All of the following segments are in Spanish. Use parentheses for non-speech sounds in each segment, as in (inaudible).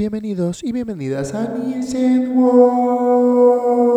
Bienvenidos y bienvenidas a Nielsen World.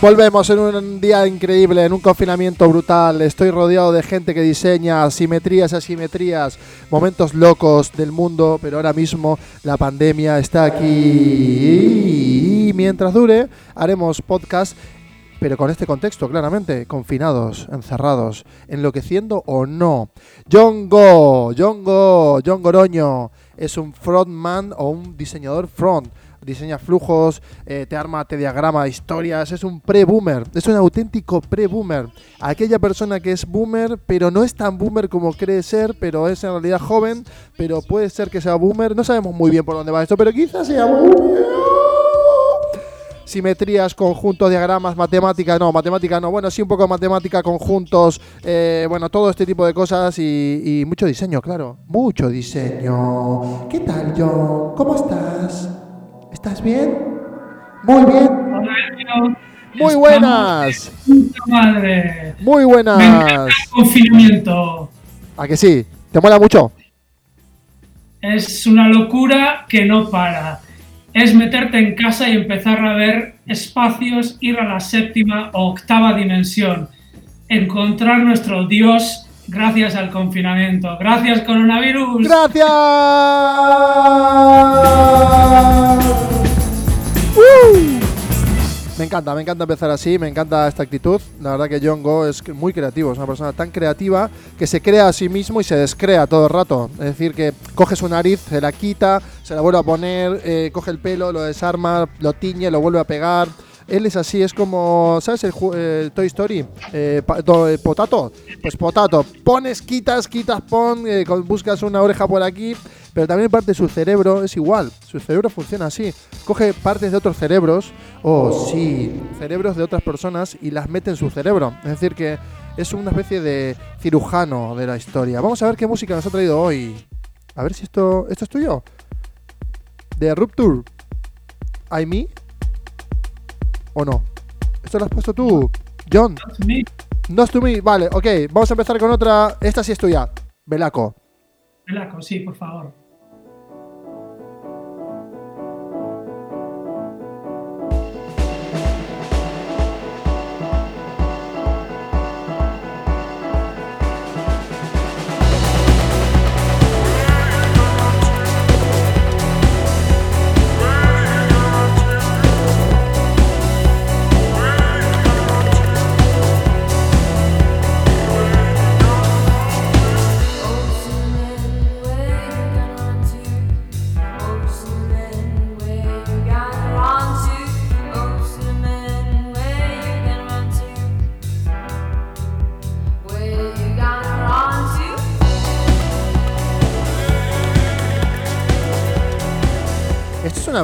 Volvemos en un día increíble, en un confinamiento brutal. Estoy rodeado de gente que diseña simetrías asimetrías, momentos locos del mundo, pero ahora mismo la pandemia está aquí. Y mientras dure, haremos podcast, pero con este contexto, claramente, confinados, encerrados, enloqueciendo o no. John Go, John John Goroño, es un frontman o un diseñador front diseña flujos, eh, te arma, te diagrama historias, es un pre-boomer, es un auténtico pre-boomer. Aquella persona que es boomer, pero no es tan boomer como cree ser, pero es en realidad joven, pero puede ser que sea boomer, no sabemos muy bien por dónde va esto, pero quizás sea boomer. Simetrías, conjuntos, diagramas, matemática, no, matemática no, bueno, sí un poco de matemática, conjuntos, eh, bueno, todo este tipo de cosas y, y mucho diseño, claro, mucho diseño. ¿Qué tal, John? ¿Cómo estás? ¿Estás bien? Muy bien. Muy buenas. madre. Muy Me encanta buenas. el confinamiento. ¿A que sí? ¿Te mola mucho? Es una locura que no para. Es meterte en casa y empezar a ver espacios, ir a la séptima o octava dimensión. Encontrar nuestro Dios gracias al confinamiento. Gracias, coronavirus. ¡Gracias! Me encanta, me encanta empezar así, me encanta esta actitud. La verdad que John Go es muy creativo, es una persona tan creativa que se crea a sí mismo y se descrea todo el rato. Es decir, que coge su nariz, se la quita, se la vuelve a poner, eh, coge el pelo, lo desarma, lo tiñe, lo vuelve a pegar. Él es así, es como, ¿sabes el Toy Story? Eh, eh, potato. Pues potato. Pones, quitas, quitas, pon, buscas una oreja por aquí. Pero también parte de su cerebro es igual. Su cerebro funciona así. Coge partes de otros cerebros, o sí, cerebros de otras personas y las mete en su cerebro. Es decir, que es una especie de cirujano de la historia. Vamos a ver qué música nos ha traído hoy. A ver si esto, esto es tuyo. De Rupture. ¿I me? ¿O no? ¿Esto lo has puesto tú, John? No es to me. Vale, ok. Vamos a empezar con otra. Esta sí es tuya. Belaco. Velaco, sí, por favor.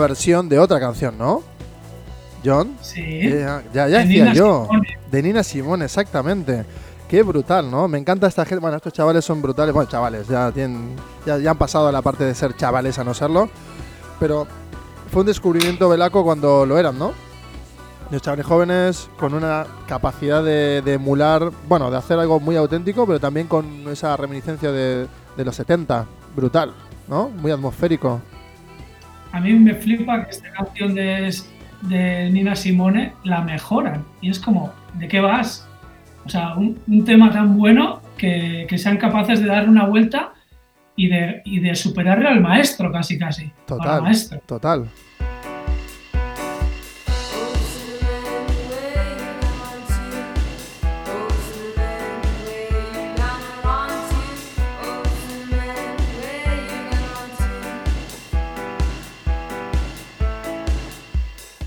Versión de otra canción, ¿no? John. Sí. Ya, ya, ya De decía Nina yo. Simone. De Nina Simone, exactamente. Qué brutal, ¿no? Me encanta esta gente. Bueno, estos chavales son brutales. Bueno, chavales, ya tienen. Ya, ya han pasado a la parte de ser chavales a no serlo. Pero fue un descubrimiento velaco cuando lo eran, ¿no? Los chavales jóvenes con una capacidad de, de emular, bueno, de hacer algo muy auténtico, pero también con esa reminiscencia de, de los 70. Brutal, ¿no? Muy atmosférico. A mí me flipa que esta canción de, de Nina Simone la mejoran. Y es como, ¿de qué vas? O sea, un, un tema tan bueno que, que sean capaces de darle una vuelta y de, y de superarle al maestro casi casi. o a la Total,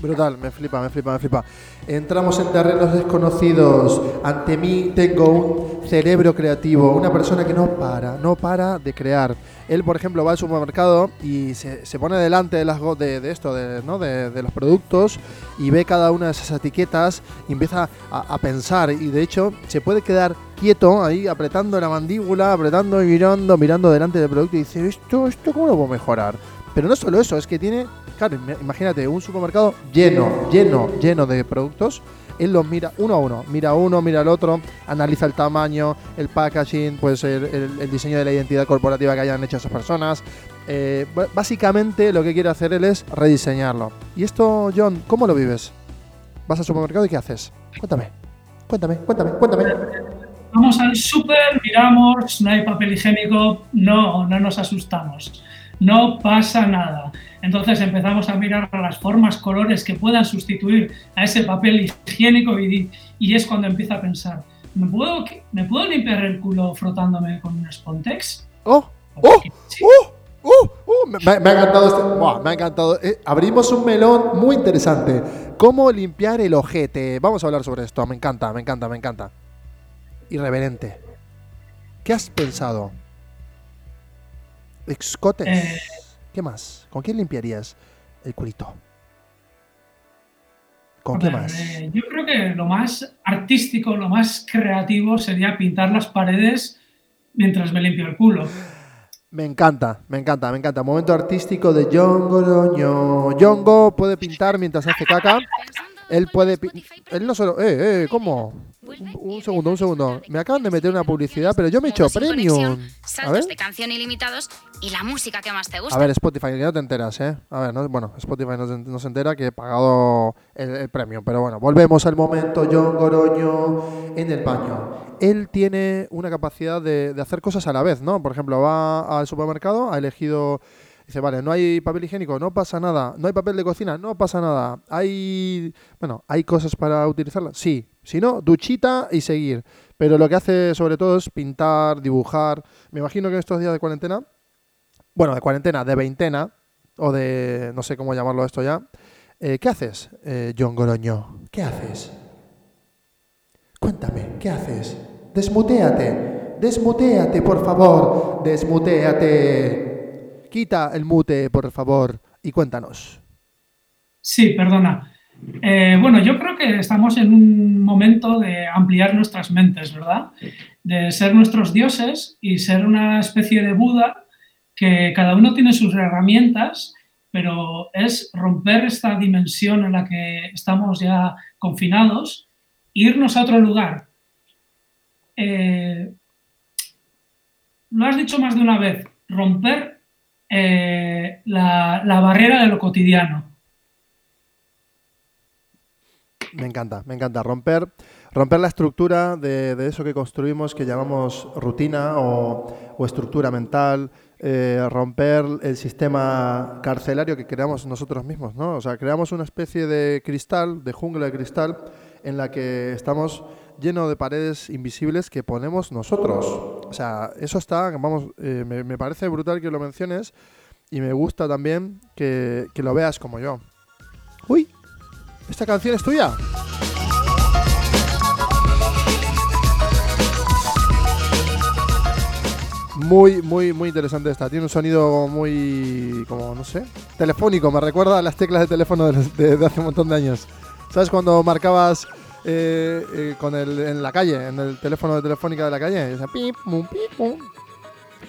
Brutal, me flipa, me flipa, me flipa. Entramos en terrenos desconocidos. Ante mí tengo un cerebro creativo, una persona que no para, no para de crear. Él, por ejemplo, va al supermercado y se, se pone delante de, las, de, de esto, de, ¿no? de, de los productos y ve cada una de esas etiquetas y empieza a, a pensar. Y de hecho, se puede quedar quieto ahí, apretando la mandíbula, apretando y mirando, mirando delante del producto y dice, ¿esto, esto cómo lo puedo mejorar? Pero no solo eso, es que tiene, claro, im- imagínate, un supermercado lleno, lleno, lleno de productos. Él los mira uno a uno, mira uno, mira el otro, analiza el tamaño, el packaging, pues el, el- diseño de la identidad corporativa que hayan hecho esas personas. Eh, básicamente lo que quiere hacer él es rediseñarlo. Y esto, John, ¿cómo lo vives? ¿Vas al supermercado y qué haces? Cuéntame, cuéntame, cuéntame, cuéntame. Vamos al súper, miramos, no hay papel higiénico, no, no nos asustamos, no pasa nada. Entonces empezamos a mirar las formas, colores que puedan sustituir a ese papel higiénico y, y es cuando empiezo a pensar, ¿me puedo, ¿me puedo limpiar el culo frotándome con un Spontex? ¡Oh! ¡Oh! ¡Uh! ¡Uh! ¡Uh! Me, me- me ha encantado este. Me ha encantado. Eh, abrimos un melón muy interesante. ¿Cómo limpiar el ojete? Vamos a hablar sobre esto. Me encanta, me encanta, me encanta. Irreverente. ¿Qué has pensado? ¿Escotes? Eh. ¿Qué más? ¿Con quién limpiarías el culito? ¿Con qué más? eh, yo creo que lo más artístico, lo más creativo sería pintar las paredes mientras me limpio el culo. Me encanta, me encanta, me encanta. Momento artístico de Yongo Roño. Yongo puede pintar mientras hace caca. Él puede. Él no solo. ¡Eh, eh! ¿Cómo? Un, un segundo, un segundo. Me acaban de meter una publicidad, pero yo me he hecho premium. A ver. Saltos de canción ilimitados y la música que más te gusta. A ver, Spotify, no te enteras, ¿eh? A ver, no- bueno, Spotify no, se- no se entera que he pagado el, el premium. Pero bueno, volvemos al momento John Goroño en el baño. Él tiene una capacidad de, de hacer cosas a la vez, ¿no? Por ejemplo, va al supermercado, ha elegido... Dice, vale, no hay papel higiénico, no pasa nada. No hay papel de cocina, no pasa nada. Hay... Bueno, ¿hay cosas para utilizarlas? Sí. Si no, duchita y seguir. Pero lo que hace sobre todo es pintar, dibujar. Me imagino que en estos días de cuarentena bueno, de cuarentena, de veintena, o de no sé cómo llamarlo esto ya. Eh, ¿Qué haces, eh, John Goroño? ¿Qué haces? Cuéntame, ¿qué haces? Desmuteate, desmuteate, por favor, desmuteate. Quita el mute, por favor, y cuéntanos. Sí, perdona. Eh, bueno, yo creo que estamos en un momento de ampliar nuestras mentes, ¿verdad? De ser nuestros dioses y ser una especie de Buda que cada uno tiene sus herramientas, pero es romper esta dimensión en la que estamos ya confinados, irnos a otro lugar. Eh, lo has dicho más de una vez, romper eh, la, la barrera de lo cotidiano. Me encanta, me encanta. Romper, romper la estructura de, de eso que construimos, que llamamos rutina o, o estructura mental, eh, romper el sistema carcelario que creamos nosotros mismos, ¿no? O sea, creamos una especie de cristal, de jungla de cristal, en la que estamos lleno de paredes invisibles que ponemos nosotros. O sea, eso está, vamos, eh, me, parece brutal que lo menciones y me gusta también que, que lo veas como yo. Uy, ¿esta canción es tuya? Muy, muy, muy interesante esta. Tiene un sonido muy, como, no sé, telefónico. Me recuerda a las teclas de teléfono de hace un montón de años. ¿Sabes cuando marcabas eh, eh, con el, en la calle, en el teléfono de telefónica de la calle? Y decía, pip, pum, pip, pum.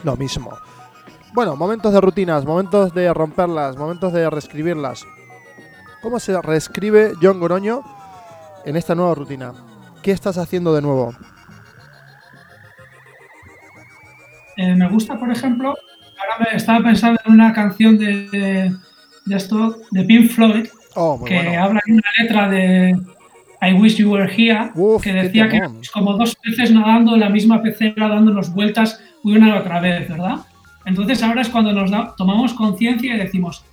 Lo mismo. Bueno, momentos de rutinas, momentos de romperlas, momentos de reescribirlas. ¿Cómo se reescribe John Goroño en esta nueva rutina? ¿Qué estás haciendo de nuevo? Eh, me gusta, por ejemplo, ahora me estaba pensando en una canción de, de, de esto, de Pink Floyd, Oh, que bueno. habla en una letra de I Wish You Were Here, Uf, que decía que éramos como dos peces nadando en la misma pecera, dándonos vueltas una y otra vez, ¿verdad? Entonces ahora es cuando nos da- tomamos conciencia y decimos,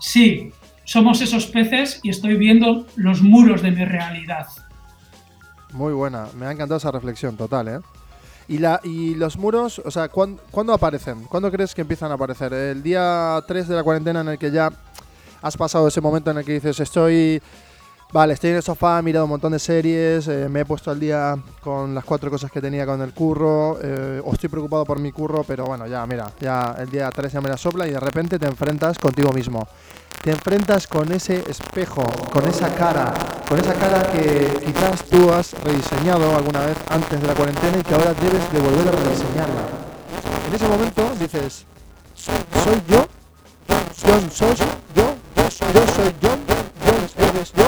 sí, somos esos peces y estoy viendo los muros de mi realidad. Muy buena, me ha encantado esa reflexión, total, ¿eh? Y, la, y los muros, o sea, ¿cuán- ¿cuándo aparecen? ¿Cuándo crees que empiezan a aparecer? ¿El día 3 de la cuarentena en el que ya has pasado ese momento en el que dices, estoy... Vale, estoy en el sofá, he mirado un montón de series, eh, me he puesto al día con las cuatro cosas que tenía con el curro, eh, o estoy preocupado por mi curro, pero bueno, ya, mira, ya el día 3 ya me la sopla y de repente te enfrentas contigo mismo. Te enfrentas con ese espejo, con esa cara, con esa cara que quizás tú has rediseñado alguna vez antes de la cuarentena y que ahora debes de volver a rediseñarla. En ese momento dices, ¿soy yo? ¿John sos yo? ¿Yo soy John? ¿John eres yo?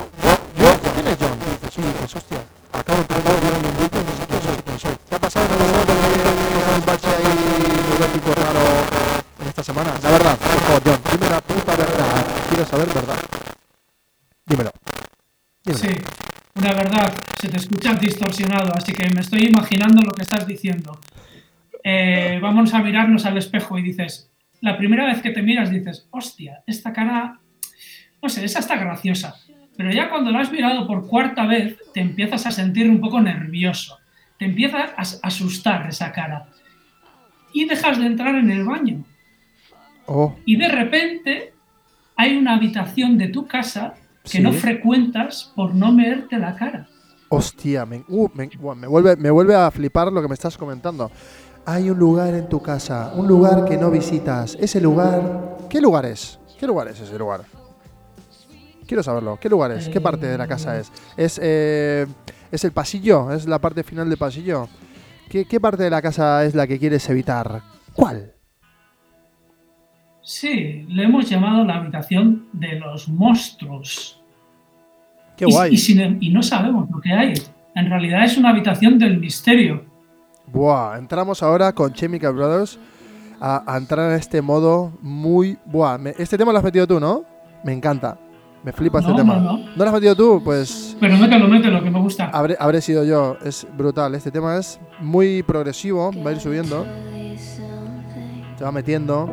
¿Yo? ¿Quién es John? Dices, sí, dices, hostia, acabo de un indulto y no sé quién soy, quién soy. ¿Te ha pasado? ¿Te ha pasado que tienes un bache ahí raro en esta semana? La verdad, por favor, John, dime la puta verdad. Quiero saber verdad. Dímelo. Dímelo. Sí, una verdad, se te escucha distorsionado, así que me estoy imaginando lo que estás diciendo. Eh, vamos a mirarnos al espejo y dices, la primera vez que te miras dices, hostia, esta cara, no sé, esa está graciosa. Pero ya cuando la has mirado por cuarta vez, te empiezas a sentir un poco nervioso. Te empieza a as- asustar esa cara. Y dejas de entrar en el baño. Oh, Y de repente hay una habitación de tu casa que Sí. no frecuentas por no verte la cara. hostia, me, uh, me, me vuelve, me vuelve a flipar lo que me estás comentando. Hay un lugar en tu casa, un lugar que no visitas. Ese lugar, ¿qué lugar es? ¿Qué lugar es ese lugar? Quiero saberlo. ¿Qué lugar es? ¿Qué parte de la casa es? ¿Es, eh, ¿es el pasillo? ¿Es la parte final del pasillo? ¿Qué, ¿Qué parte de la casa es la que quieres evitar? ¿Cuál? Sí, le hemos llamado la habitación de los monstruos. Qué Y- guay. Y, sin em- y no sabemos lo que hay. En realidad es una habitación del misterio. Buah, entramos ahora con Chemical Brothers a, a entrar en este modo muy... Buah, me- este tema lo has metido tú, ¿no? Me encanta. Me flipa este No, tema. no, no. lo has metido tú? Pues Pero mételo, mételo, que me gusta. habré, habré sido yo. Es brutal. Este tema es muy progresivo. Va a ir subiendo. Se va metiendo.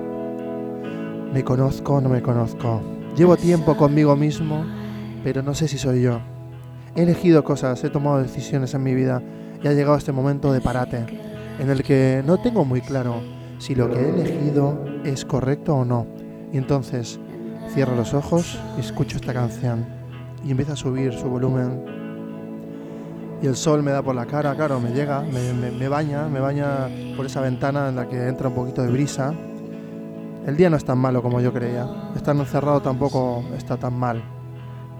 Me conozco no me conozco. Llevo tiempo conmigo mismo, pero no sé si soy yo. He elegido cosas, he tomado decisiones en mi vida y ha llegado este momento de parate, en el que no tengo muy claro si lo que he elegido es correcto o no. Y entonces cierro los ojos y escucho esta canción y empieza a subir su volumen. Y el sol me da por la cara, claro, me llega, me, me- me baña, me baña por esa ventana en la que entra un poquito de brisa. El día no es tan malo como yo creía. Estar encerrado tampoco está tan mal.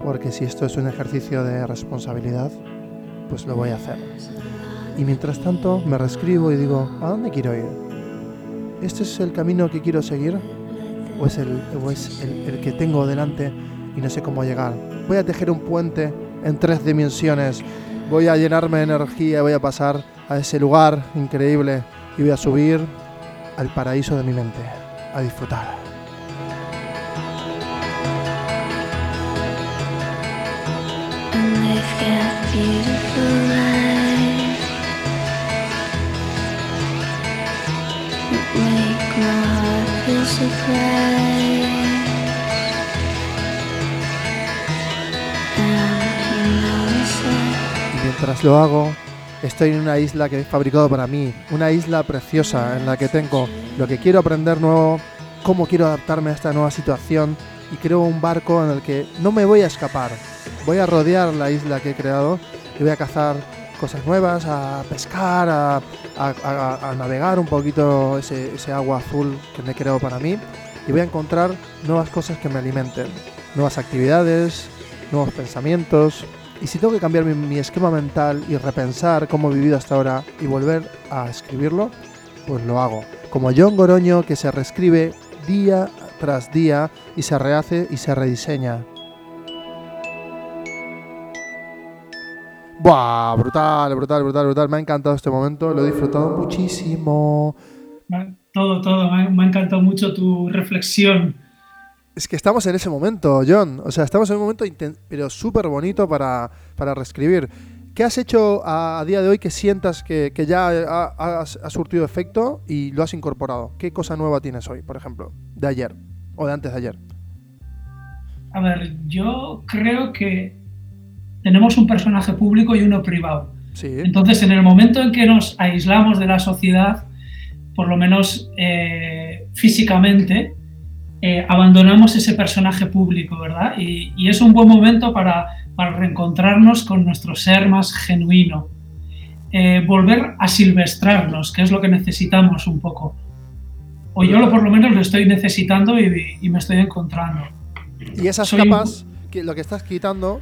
Porque si esto es un ejercicio de responsabilidad, pues lo voy a hacer. Y mientras tanto me reescribo y digo, ¿a dónde quiero ir? ¿Este es el camino que quiero seguir? ¿O es, el, que tengo delante y no sé cómo llegar? Voy a tejer un puente en tres dimensiones. Voy a llenarme de energía, voy a pasar a ese lugar increíble y voy a subir al paraíso de mi mente, a disfrutar. Y mientras lo hago, estoy en una isla que he fabricado para mí, una isla preciosa en la que tengo lo que quiero aprender nuevo, cómo quiero adaptarme a esta nueva situación y creo un barco en el que no me voy a escapar. Voy a rodear la isla que he creado y voy a cazar cosas nuevas, a pescar, a, a- a- a navegar un poquito ese, ese agua azul que me he creado para mí y voy a encontrar nuevas cosas que me alimenten, nuevas actividades, nuevos pensamientos, y si tengo que cambiar mi, mi esquema mental y repensar cómo he vivido hasta ahora y volver a escribirlo, pues lo hago. Como John Goroño que se reescribe día tras día y se rehace y se rediseña. ¡Buah! Brutal, brutal, brutal, brutal. Me ha encantado este momento, lo he disfrutado muchísimo. Todo, todo. Me ha, me ha encantado mucho tu reflexión. Es que estamos en ese momento, John. O sea, estamos en un momento pero súper bonito para, para reescribir. ¿Qué has hecho a, a día de hoy que sientas que, que ya ha, ha- ha surtido efecto y lo has incorporado? ¿Qué cosa nueva tienes hoy, por ejemplo? De ayer o de antes de ayer. A ver, yo creo que tenemos un personaje público y uno privado. Sí. Entonces, en el momento en que nos aislamos de la sociedad, por lo menos eh, físicamente, eh, abandonamos ese personaje público, ¿verdad? Y, y es un buen momento para, para reencontrarnos con nuestro ser más genuino. Eh, volver a silvestrarnos, que es lo que necesitamos un poco. O yo lo, por lo menos lo estoy necesitando y, y me estoy encontrando. Y esas Soy- capas, que lo que estás quitando,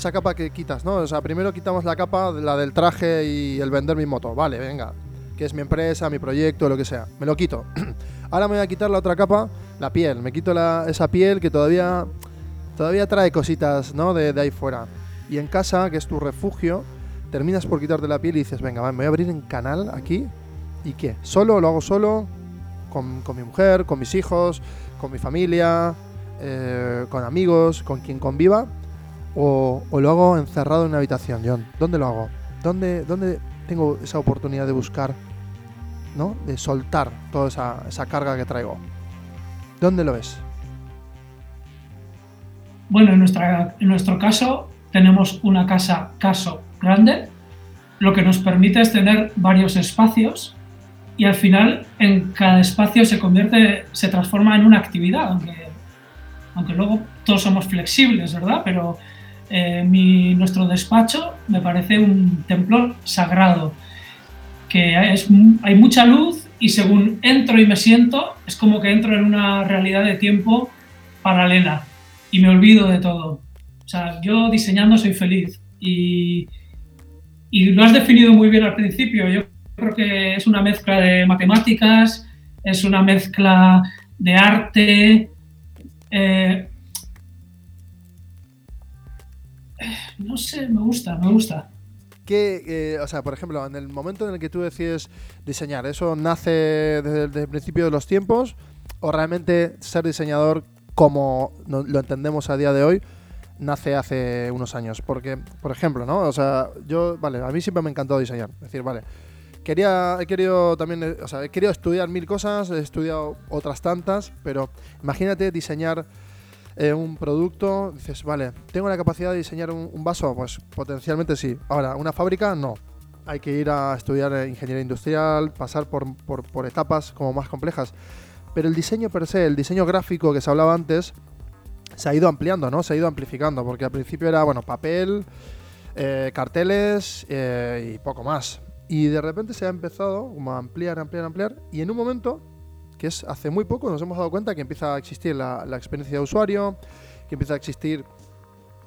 esa capa que quitas, ¿no? O sea, primero quitamos la capa, la del traje y el vender mi moto. Vale, venga. Que es mi empresa, mi proyecto, lo que sea. Me lo quito. (clears throat) Ahora me voy a quitar la otra capa, la piel. Me quito la- esa piel que todavía, todavía trae cositas, ¿no? De, de ahí fuera. Y en casa, que es tu refugio, terminas por quitarte la piel y dices, venga, me voy a abrir en canal aquí. ¿Y qué? ¿Solo? ¿Lo hago solo? Con, con mi mujer, con mis hijos, con mi familia, eh, con amigos, con quien conviva, o, lo hago encerrado en una habitación, John. ¿Dónde lo hago? ¿Dónde, dónde tengo esa oportunidad de buscar, ¿no? De soltar toda esa, carga que traigo. ¿Dónde lo ves? Bueno, en, en nuestro caso tenemos una casa caso grande, lo que nos permite es tener varios espacios y al final en cada espacio se convierte, se transforma en una actividad, aunque, aunque luego todos somos flexibles, ¿verdad? Pero eh, mi, nuestro despacho me parece un templo sagrado, que es, hay mucha luz y según entro y me siento, es como que entro en una realidad de tiempo paralela y me olvido de todo. O sea, yo diseñando soy feliz y, y lo has definido muy bien al principio. Yo creo que es una mezcla de matemáticas, es una mezcla de arte. eh, no sé, me gusta, me gusta. ¿Qué, eh, o sea, por ejemplo, en el momento en el que tú decides diseñar, ¿eso nace desde, el principio de los tiempos? ¿O realmente ser diseñador, como lo entendemos a día de hoy, nace hace unos años? Porque, por ejemplo, ¿no? O sea, yo, vale, a mí siempre me ha encantado diseñar. Es decir, vale, quería, he querido también, eh, o sea, he querido estudiar mil cosas, he estudiado otras tantas, pero imagínate diseñar eh, un producto, dices, vale, ¿tengo la capacidad de diseñar un, vaso? Pues potencialmente sí. Ahora, ¿una fábrica? No. Hay que ir a estudiar eh, ingeniería industrial, pasar por, por- por etapas como más complejas. Pero el diseño per se, el diseño gráfico que se hablaba antes, se ha ido ampliando, ¿no? Se ha ido amplificando, porque al principio era, bueno, papel, eh, carteles y poco más. Y de repente se ha empezado como a ampliar, ampliar, ampliar. Y en un momento, que es hace muy poco, nos hemos dado cuenta que empieza a existir la, la experiencia de usuario, que empieza a existir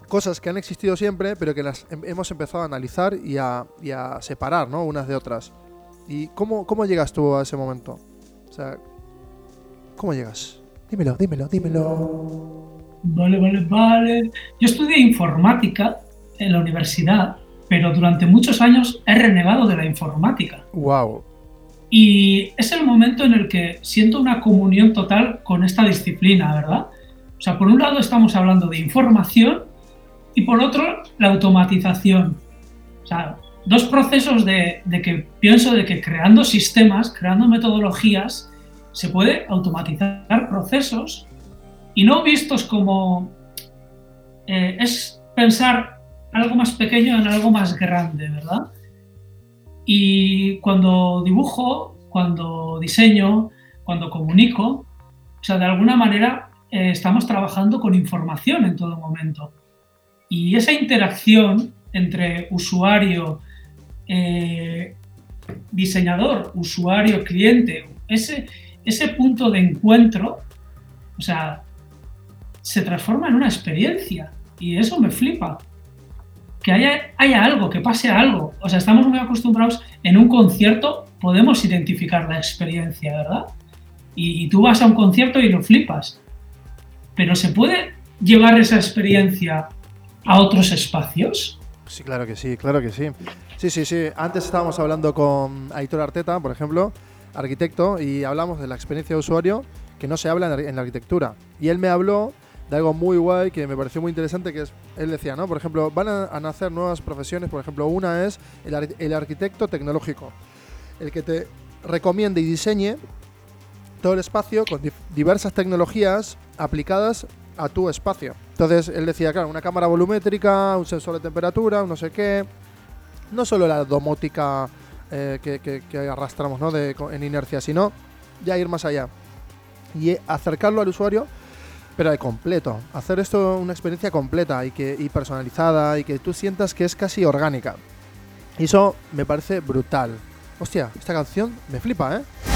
cosas que han existido siempre, pero que las hem- hemos empezado a analizar y a, y a separar, ¿no? Unas de otras. ¿Y cómo, cómo llegas tú a ese momento? O sea, ¿cómo llegas? Dímelo, dímelo, dímelo. Vale, vale, vale. Yo estudié informática en la universidad, pero durante muchos años he renegado de la informática. Wow. Y es el momento en el que siento una comunión total con esta disciplina, ¿verdad? O sea, por un lado estamos hablando de información y por otro la automatización. O sea, dos procesos de, de que pienso de que creando sistemas, creando metodologías, se puede automatizar procesos y no vistos como eh, es pensar algo más pequeño en algo más grande, ¿verdad? Y cuando dibujo, cuando diseño, cuando comunico, o sea, de alguna manera eh, estamos trabajando con información en todo momento. Y esa interacción entre usuario, eh, diseñador, usuario, cliente, ese, ese punto de encuentro, o sea, se transforma en una experiencia. Y eso me flipa que haya, haya algo, que pase algo. O sea, estamos muy acostumbrados en un concierto, podemos identificar la experiencia, ¿verdad? Y, y tú vas a un concierto y lo flipas. Pero ¿se puede llevar esa experiencia a otros espacios? Sí, claro que sí, claro que sí. Sí, sí, sí. Antes estábamos hablando con Aitor Arteta, por ejemplo, arquitecto, y hablamos de la experiencia de usuario que no se habla en la arquitectura. Y él me habló algo muy guay que me pareció muy interesante, que es, él decía, ¿no? Por ejemplo, van a, nacer nuevas profesiones, por ejemplo, una es el, ar- el arquitecto tecnológico, el que te recomiende y diseñe todo el espacio con diversas tecnologías aplicadas a tu espacio. Entonces, él decía, claro, una cámara volumétrica, un sensor de temperatura, un no sé qué, no solo la domótica eh, que, que- arrastramos ¿no? de, en inercia, sino ya ir más allá y acercarlo al usuario, pero de completo. Hacer esto una experiencia completa y, que, y personalizada y que tú sientas que es casi orgánica. Y eso me parece brutal. Hostia, esta canción me flipa, ¿eh?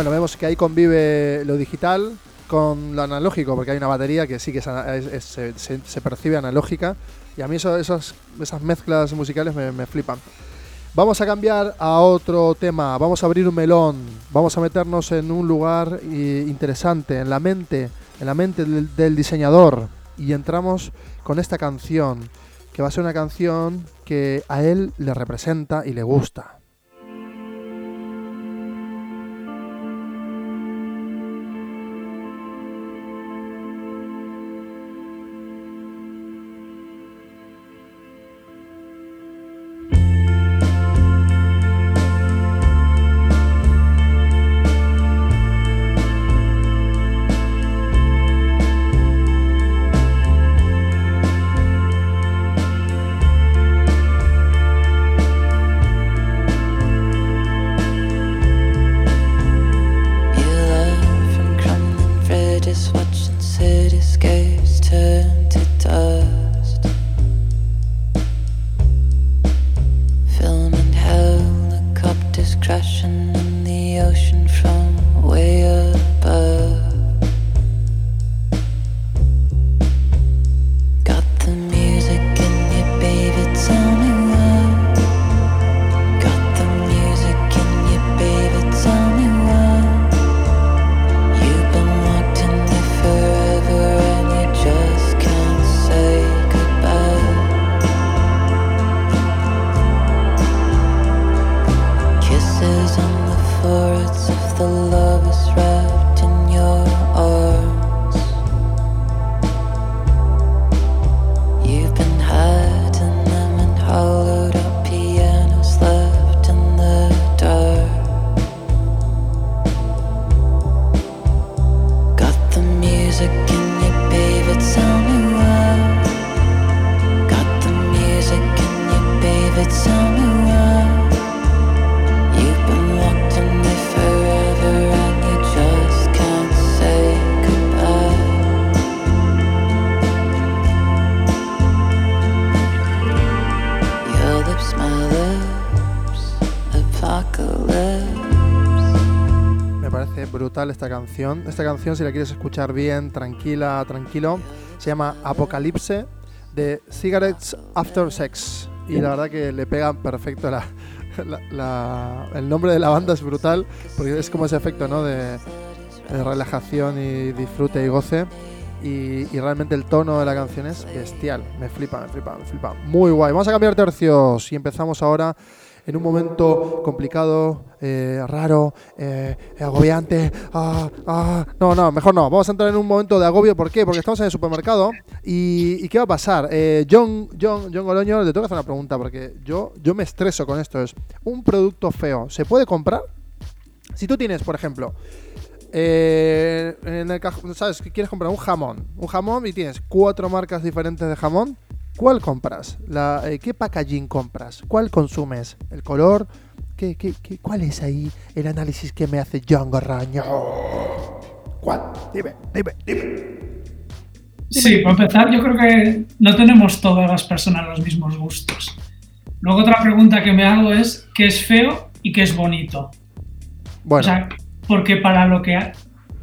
Bueno, vemos que ahí convive lo digital con lo analógico, porque hay una batería que sí que se, percibe analógica. Y a mí eso- esas, mezclas musicales me, flipan. Vamos a cambiar a otro tema, vamos a abrir un melón, vamos a meternos en un lugar eh, interesante, en la mente, en la mente del diseñador. Y entramos con esta canción, que va a ser una canción que a él le representa y le gusta. Brutal esta canción. Esta canción, si la quieres escuchar bien, tranquila, tranquilo, se llama Apocalipse de Cigarettes After Sex. Y la verdad que le pega perfecto la, la- la- el nombre de la banda es brutal porque es como ese efecto ¿no? de, de relajación y disfrute y goce. Y, y realmente el tono de la canción es bestial. Me flipa, me flipa, me flipa. Muy guay. Vamos a cambiar tercios y empezamos ahora en un momento complicado, eh, raro, eh, agobiante. ah, ah. No, no, mejor no. Vamos a entrar en un momento de agobio. ¿Por qué? Porque estamos en el supermercado. ¿Y, y qué va a pasar? Eh, John, John, John Goloño, le tengo que hacer una pregunta porque yo, yo me estreso con esto. Es un producto feo. ¿Se puede comprar? Si tú tienes, por ejemplo, eh, en el cajón, ¿sabes? Quieres comprar un jamón. Un jamón y tienes cuatro marcas diferentes de jamón. ¿Cuál compras? La, eh, ¿Qué packaging compras? ¿Cuál consumes? ¿El color? ¿Qué, qué, qué- cuál es ahí el análisis que me hace John Gorraño? ¿Cuál? Dime, dime, dime. Sí, para empezar, yo creo que no tenemos todas las personas los mismos gustos. Luego otra pregunta que me hago es qué es feo y qué es bonito. Bueno, O sea, porque para lo que a-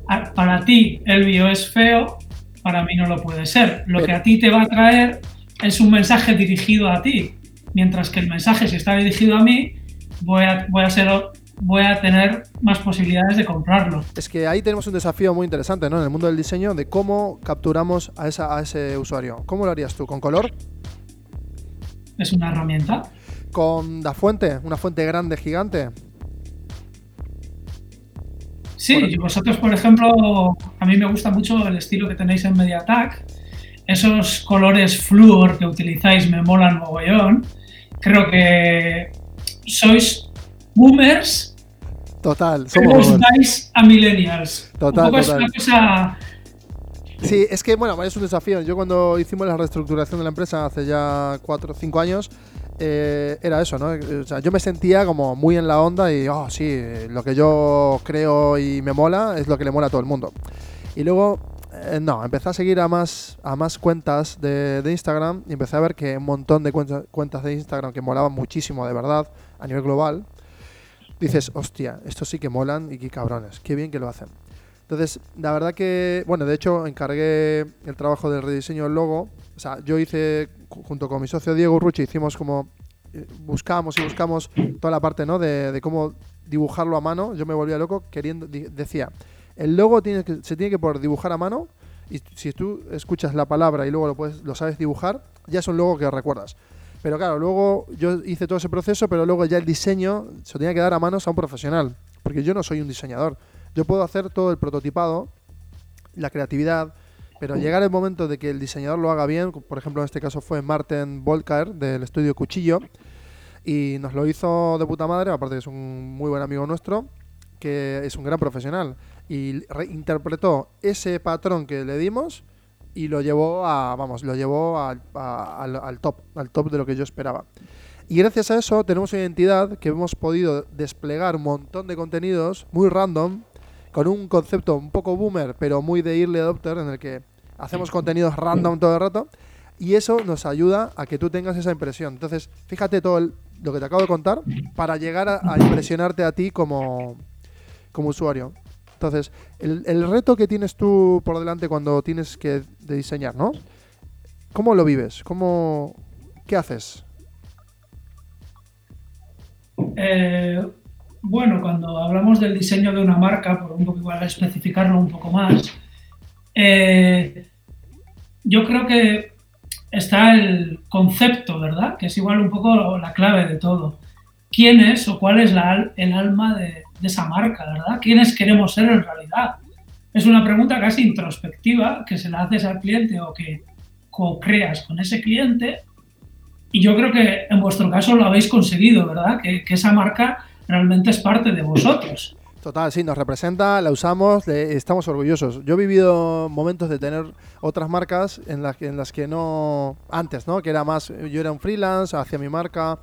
a- para ti el bio es feo, para mí no lo puede ser. Lo que a ti te va a traer es un mensaje dirigido a ti, mientras que el mensaje si está dirigido a mí voy a, voy a ser voy a tener más posibilidades de comprarlo. Es que ahí tenemos un desafío muy interesante, ¿no? En el mundo del diseño, de cómo capturamos a, esa, a ese usuario. ¿Cómo lo harías tú? ¿Con color? Es una herramienta. ¿Con la fuente? ¿Una fuente grande, gigante? Sí, Por- y vosotros, por ejemplo, a mí me gusta mucho el estilo que tenéis en MediaTek. Esos colores flúor que utilizáis me molan mogollón. Creo que sois boomers Total, somos os boomers. a millennials. Total, Un poco es una cosa... Sí, es que bueno, es un desafío. Yo cuando hicimos la reestructuración de la empresa hace ya 4 o 5 años, eh, era eso, ¿no? O sea, yo me sentía como muy en la onda y, oh, sí, lo que yo creo y me mola es lo que le mola a todo el mundo. Y luego, eh, no, empecé a seguir a más, a más cuentas de, de Instagram y empecé a ver que un montón de cuentas, de Instagram que molaban muchísimo, de verdad, a nivel global. Dices, hostia, estos sí que molan y qué cabrones, qué bien que lo hacen. Entonces, la verdad que, bueno, de hecho encargué el trabajo del rediseño del logo. O sea, yo hice, ju- junto con mi socio Diego Ruchi, hicimos como, eh, buscamos y buscamos toda la parte, ¿no? De, de cómo dibujarlo a mano. Yo me volvía loco queriendo, decía, el logo tiene que, se tiene que poder dibujar a mano y si tú escuchas la palabra y luego lo, puedes, lo sabes dibujar, ya es un logo que recuerdas. Pero claro, luego yo hice todo ese proceso, pero luego ya el diseño se tenía que dar a manos a un profesional, porque yo no soy un diseñador. Yo puedo hacer todo el prototipado, la creatividad, pero llegar el momento de que el diseñador lo haga bien, por ejemplo en este caso fue Martin Volker del estudio Cuchillo, y nos lo hizo de puta madre, aparte que es un muy buen amigo nuestro, que es un gran profesional, y reinterpretó ese patrón que le dimos y lo llevó a, vamos, lo llevó al, a- al- al top, al top de lo que yo esperaba. Y gracias a eso tenemos una identidad que hemos podido desplegar un montón de contenidos muy random, con un concepto un poco boomer, pero muy de early adopter, en el que hacemos contenidos random todo el rato, y eso nos ayuda a que tú tengas esa impresión. Entonces, fíjate todo el- lo que te acabo de contar para llegar a, a impresionarte a ti como, como usuario. Entonces, el, reto que tienes tú por delante cuando tienes que diseñar, ¿no? ¿Cómo lo vives? ¿Cómo, ¿Qué haces? Eh, bueno, cuando hablamos del diseño de una marca, por un poco igual especificarlo un poco más, eh, yo creo que está el concepto, ¿verdad? Que es igual un poco la clave de todo. ¿Quién es o cuál es la el alma de, de esa marca, ¿verdad? ¿Quiénes queremos ser en realidad? Es una pregunta casi introspectiva que se la haces al cliente o que co-creas con ese cliente y yo creo que en vuestro caso lo habéis conseguido, ¿verdad? Que, que esa marca realmente es parte de vosotros. Total, sí, nos representa, la usamos, le- estamos orgullosos. Yo he vivido momentos de tener otras marcas en las en las que no. Antes, ¿no? Que era más. Yo era un freelance, hacía mi marca,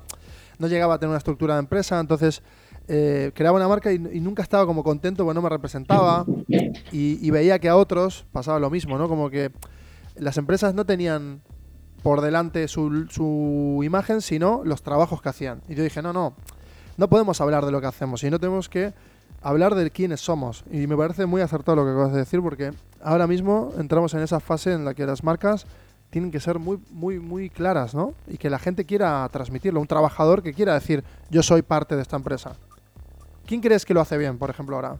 no llegaba a tener una estructura de empresa, entonces eh, creaba una marca y, nunca estaba como contento porque no me representaba y, y veía que a otros pasaba lo mismo, ¿no? Como que las empresas no tenían por delante su, su imagen, sino los trabajos que hacían. Y yo dije, no, no, no podemos hablar de lo que hacemos, sino tenemos que hablar de quiénes somos. Y me parece muy acertado lo que acabas de decir, porque ahora mismo entramos en esa fase en la que las marcas tienen que ser muy, muy, muy claras, ¿no? Y que la gente quiera transmitirlo, un trabajador que quiera decir, yo soy parte de esta empresa. ¿Quién crees que lo hace bien, por ejemplo, ahora?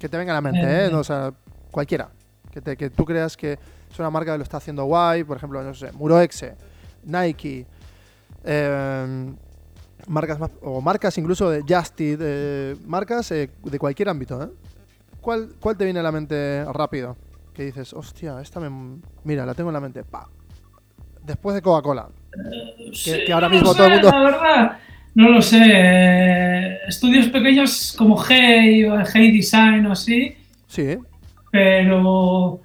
Que te venga a la mente, ¿eh? Eh. No, o sea, cualquiera. Que, te- que tú creas que es una marca que lo está haciendo guay, por ejemplo, no sé, Muroexe, Nike, eh, marcas más, o marcas incluso de Justit, eh, marcas eh, de cualquier ámbito, ¿eh? ¿Cuál, ¿Cuál te viene a la mente rápido? Que dices, hostia, esta me. Mira, la tengo en la mente. Pa. Después de Coca-Cola. Que, que ahora No mismo todo el mundo. La verdad, no lo sé. Eh, Estudios pequeños como Hey o Hey Design o así, Sí, pero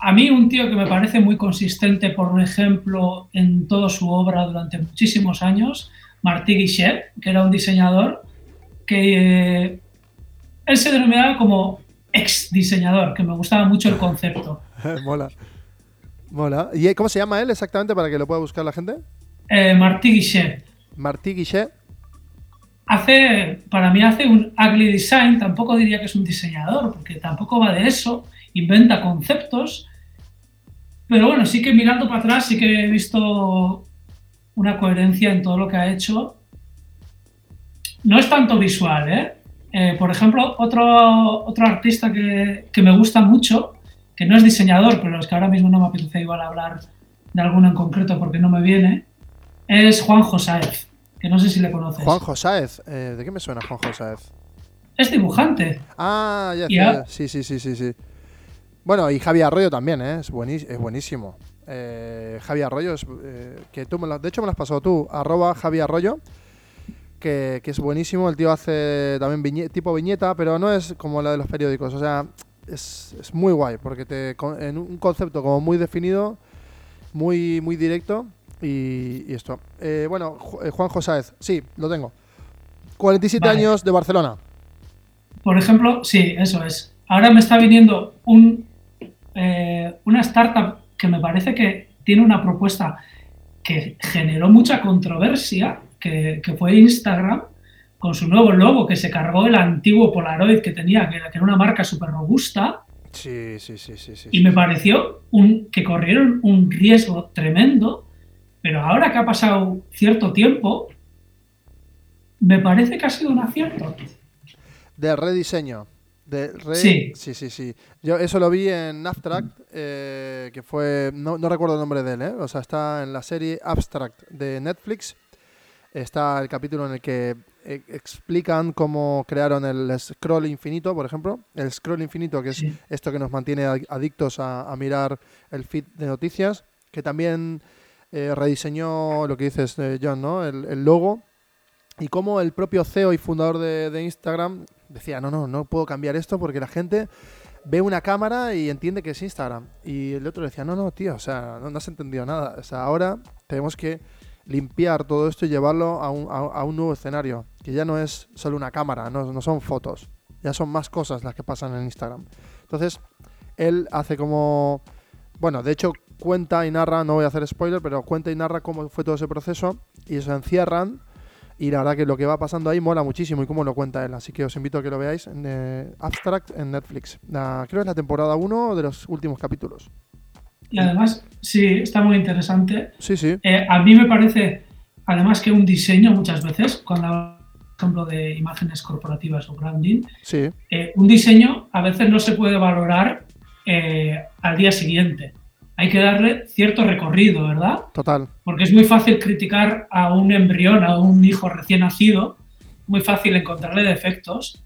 a mí un tío que me parece muy consistente, por ejemplo, en toda su obra durante muchísimos años, Martí Guichet, que era un diseñador que eh, él se denominaba como ex diseñador, que me gustaba mucho el concepto. (laughs) mola. Mola. ¿Y eh, cómo se llama él exactamente para que lo pueda buscar la gente? Eh, Martí Guichet. Martí Guichet. hace, para mí hace un ugly design, tampoco diría que es un diseñador, porque tampoco va de eso, inventa conceptos, pero bueno, sí que mirando para atrás sí que he visto una coherencia en todo lo que ha hecho no es tanto visual, ¿eh? Eh, por ejemplo, otro, otro artista que, que me gusta mucho, que no es diseñador, pero es que ahora mismo no me apetece igual hablar de alguno en concreto porque no me viene, es Juan Josáez, que no sé si le conoces. Juan Josáez. eh, ¿De qué me suena Juan Josáez? Es dibujante. Ah, ya, Ya. ya. Sí, sí, sí, sí, sí. Bueno, y Javi Arroyo también, ¿eh? Es, es buenísimo. Eh, Javi Arroyo, es, eh, que tú me lo- de hecho me lo has pasado tú, arroba Javi Arroyo, que, que es buenísimo. El tío hace también viñe- tipo viñeta, pero no es como la de los periódicos. O sea, es, es muy guay, porque te en un concepto como muy definido, muy, muy directo. Y, y esto. Eh, bueno, eh, Juan Josáez, sí, lo tengo. 47 Vale. años de Barcelona. Por ejemplo, sí, eso es. Ahora me está viniendo un, eh, una startup que me parece que tiene una propuesta que generó mucha controversia, que, que fue Instagram, con su nuevo logo, que se cargó el antiguo Polaroid que tenía, que era, una marca súper robusta, Sí, sí, sí, sí. sí y me pareció un, que corrieron un riesgo tremendo, pero ahora que ha pasado cierto tiempo, me parece que ha sido un acierto. De rediseño. De re- Sí. sí, sí, sí. Yo eso lo vi en Abstract, eh, que fue. No, no recuerdo el nombre de él, ¿eh? O sea, está en la serie Abstract de Netflix. Está el capítulo en el que eh, explican cómo crearon el scroll infinito, por ejemplo. El scroll infinito, que es Sí. esto que nos mantiene ad- adictos a, a mirar el feed de noticias. Que también eh, rediseñó lo que dices, eh, John, ¿no? El, el logo. Y cómo el propio CEO y fundador de, de Instagram decía, no, no, no puedo cambiar esto porque la gente ve una cámara y entiende que es Instagram. Y el otro decía, no, no, tío, o sea, no, no has entendido nada. O sea, ahora tenemos que limpiar todo esto y llevarlo a un, a, un nuevo escenario, que ya no es solo una cámara, no, no son fotos, ya son más cosas las que pasan en Instagram. Entonces, él hace como... Bueno, de hecho cuenta y narra, no voy a hacer spoiler, pero cuenta y narra cómo fue todo ese proceso y se encierran y la verdad que lo que va pasando ahí mola muchísimo y cómo lo cuenta él. Así que os invito a que lo veáis en eh, Abstract en Netflix. Creo que es la temporada 1 de los últimos capítulos. Y además, sí, está muy interesante. Sí, sí. Eh, a mí me parece, además, que un diseño muchas veces, cuando hablamos, por ejemplo, de imágenes corporativas o branding, Sí, eh, un diseño a veces no se puede valorar eh, al día siguiente. Hay que darle cierto recorrido, ¿verdad? total. Porque es muy fácil criticar a un embrión, a un hijo recién nacido, muy fácil encontrarle defectos,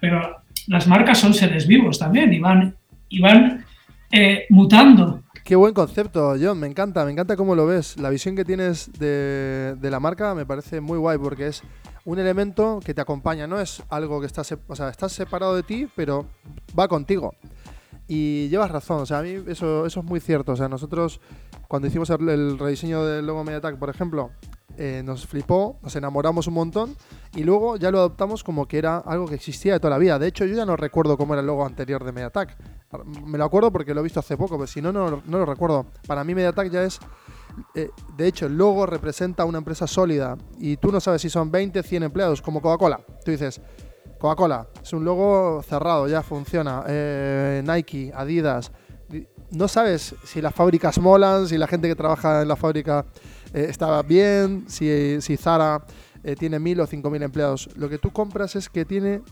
pero las marcas son seres vivos también y van, y van eh, mutando. Qué buen concepto, John. Me encanta, me encanta cómo lo ves. La visión que tienes de, la marca me parece muy guay porque es un elemento que te acompaña. No es algo que estás, o sea, separado de ti, pero va contigo. Y llevas razón, o sea, a mí eso, es muy cierto. O sea, nosotros cuando hicimos el, el rediseño del logo MediaTek, por ejemplo, eh, nos flipó, nos enamoramos un montón y luego ya lo adoptamos como que era algo que existía de toda la vida. De hecho, yo ya no recuerdo cómo era el logo anterior de MediaTek. Me lo acuerdo porque lo he visto hace poco, pero si no, no, lo recuerdo. Para mí MediaTek ya es... eh, de hecho, el logo representa una empresa sólida y tú no sabes si son 20, 100 empleados, como Coca-Cola. Tú dices, Coca-Cola, es un logo cerrado, ya funciona. Eh, Nike, Adidas. Di- No sabes si las fábricas molan, si la gente que trabaja en la fábrica eh, está bien, si, si Zara eh, tiene mil o cinco mil empleados. Lo que tú compras es que tiene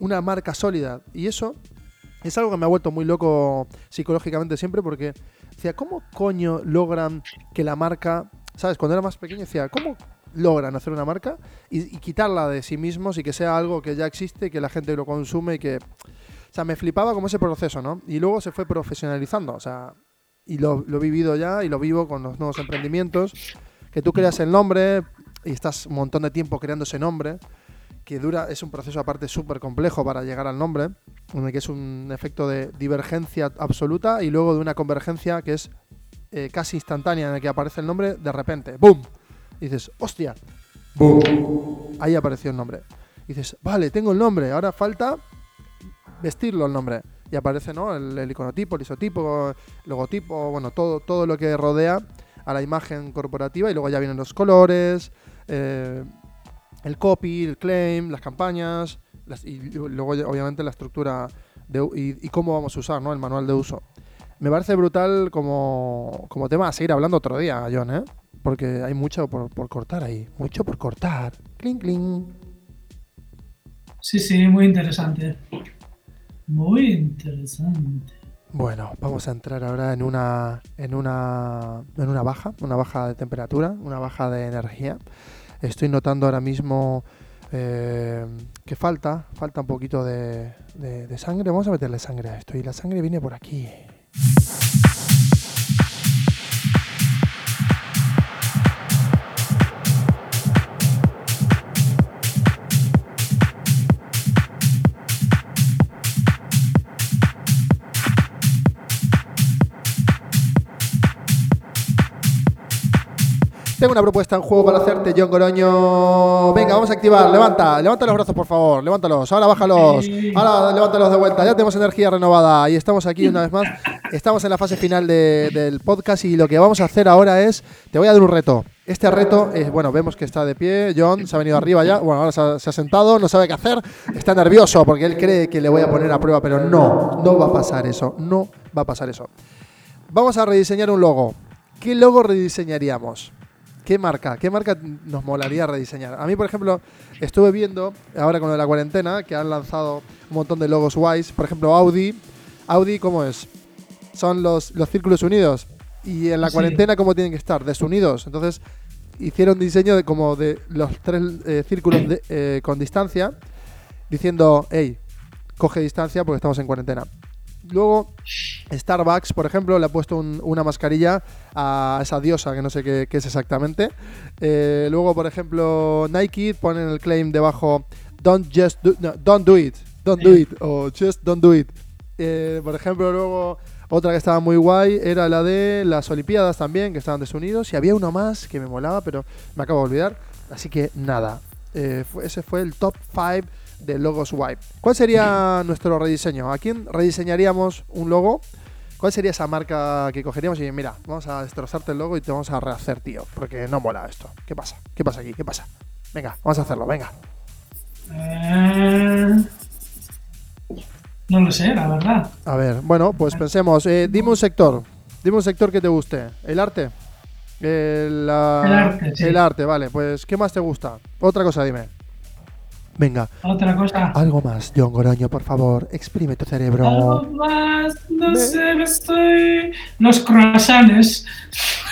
una marca sólida. Y eso es algo que me ha vuelto muy loco psicológicamente siempre porque decía, ¿cómo coño logran que la marca, sabes, cuando era más pequeño decía, ¿cómo logran hacer una marca y, quitarla de sí mismos y que sea algo que ya existe, que la gente lo consume y que... O sea, me flipaba como ese proceso, ¿no? Y luego se fue profesionalizando, o sea, y lo, lo he vivido ya y lo vivo con los nuevos emprendimientos, que tú creas el nombre y estás un montón de tiempo creando ese nombre, que dura, es un proceso aparte súper complejo para llegar al nombre, en el que es un efecto de divergencia absoluta y luego de una convergencia que es eh, casi instantánea, en el que aparece el nombre de repente, ¡boom! Y dices, ¡hostia! ¡Boom! Ahí apareció el nombre. Y dices, vale, tengo el nombre, ahora falta vestirlo el nombre. Y aparece, ¿no? El, el iconotipo, el isotipo, el logotipo, bueno, todo, todo lo que rodea a la imagen corporativa y luego ya vienen los colores, eh, el copy, el claim, las campañas las- y luego obviamente la estructura de y cómo vamos a usar, ¿no? El manual de uso. Me parece brutal como, como tema a seguir hablando otro día, John, ¿eh? Porque hay mucho por, por cortar ahí. Mucho por cortar. Cling, cling. Sí, sí, muy interesante. Muy interesante. Bueno, vamos a entrar ahora en una, en una, en una baja, una baja de temperatura, una baja de energía. Estoy notando ahora mismo eh, que falta, falta un poquito de, sangre. Vamos a meterle sangre a esto y la sangre viene por aquí. Tengo una propuesta en juego para hacerte, John Goroño. Venga, vamos a activar. Levanta, levanta los brazos, por favor. Levántalos. Ahora bájalos. Ahora levántalos de vuelta. Ya tenemos energía renovada. Y estamos aquí una vez más. Estamos en la fase final de- del podcast. Y lo que vamos a hacer ahora es. Te voy a dar un reto. Este reto es, bueno, vemos que está de pie. John se ha venido arriba ya. Bueno, ahora se ha sentado. No sabe qué hacer. Está nervioso porque él cree que le voy a poner a prueba. Pero no, no va a pasar eso. No va a pasar eso. Vamos a rediseñar un logo. ¿Qué logo rediseñaríamos? ¿Qué marca? ¿Qué marca nos molaría rediseñar? A mí, por ejemplo, estuve viendo, ahora con lo de la cuarentena, que han lanzado un montón de logos guays. Por ejemplo, Audi. Audi, ¿cómo es? Son los, los círculos unidos. Y en la Sí. cuarentena, ¿cómo tienen que estar? Desunidos. Entonces, hicieron diseño de como de los tres eh, círculos de- eh, con distancia, diciendo, hey, coge distancia porque estamos en cuarentena. Luego, Starbucks, por ejemplo, le ha puesto un- una mascarilla a esa diosa que no sé qué, qué es exactamente. Eh, luego, por ejemplo, Nike ponen el claim debajo Don't just do, no, don't do it, don't do it o just don't do it. Eh, por ejemplo, luego otra que estaba muy guay era la de las Olimpiadas también, que estaban desunidos. Y había uno más que me molaba, pero me acabo de olvidar. Así que nada, Eh, fue- ese fue el top 5 de logos Wipe. ¿Cuál sería (laughs) nuestro rediseño? ¿A quién rediseñaríamos un logo? ¿Cuál sería esa marca que cogeríamos y mira, vamos a destrozarte el logo y te vamos a rehacer, tío? Porque no mola esto. ¿Qué pasa? ¿Qué pasa aquí? ¿Qué pasa? Venga, vamos a hacerlo, venga. Eh, no lo sé, la verdad. A ver, bueno, pues pensemos. eh, dime un sector. Dime un sector que te guste. ¿El arte? El, la- El arte, sí. El arte, vale. Pues, ¿qué más te gusta? Otra cosa, dime. Venga, Otra cosa. algo más, John Goroño, por favor. Exprime tu cerebro. Algo más, no sé, me estoy. Los croissants.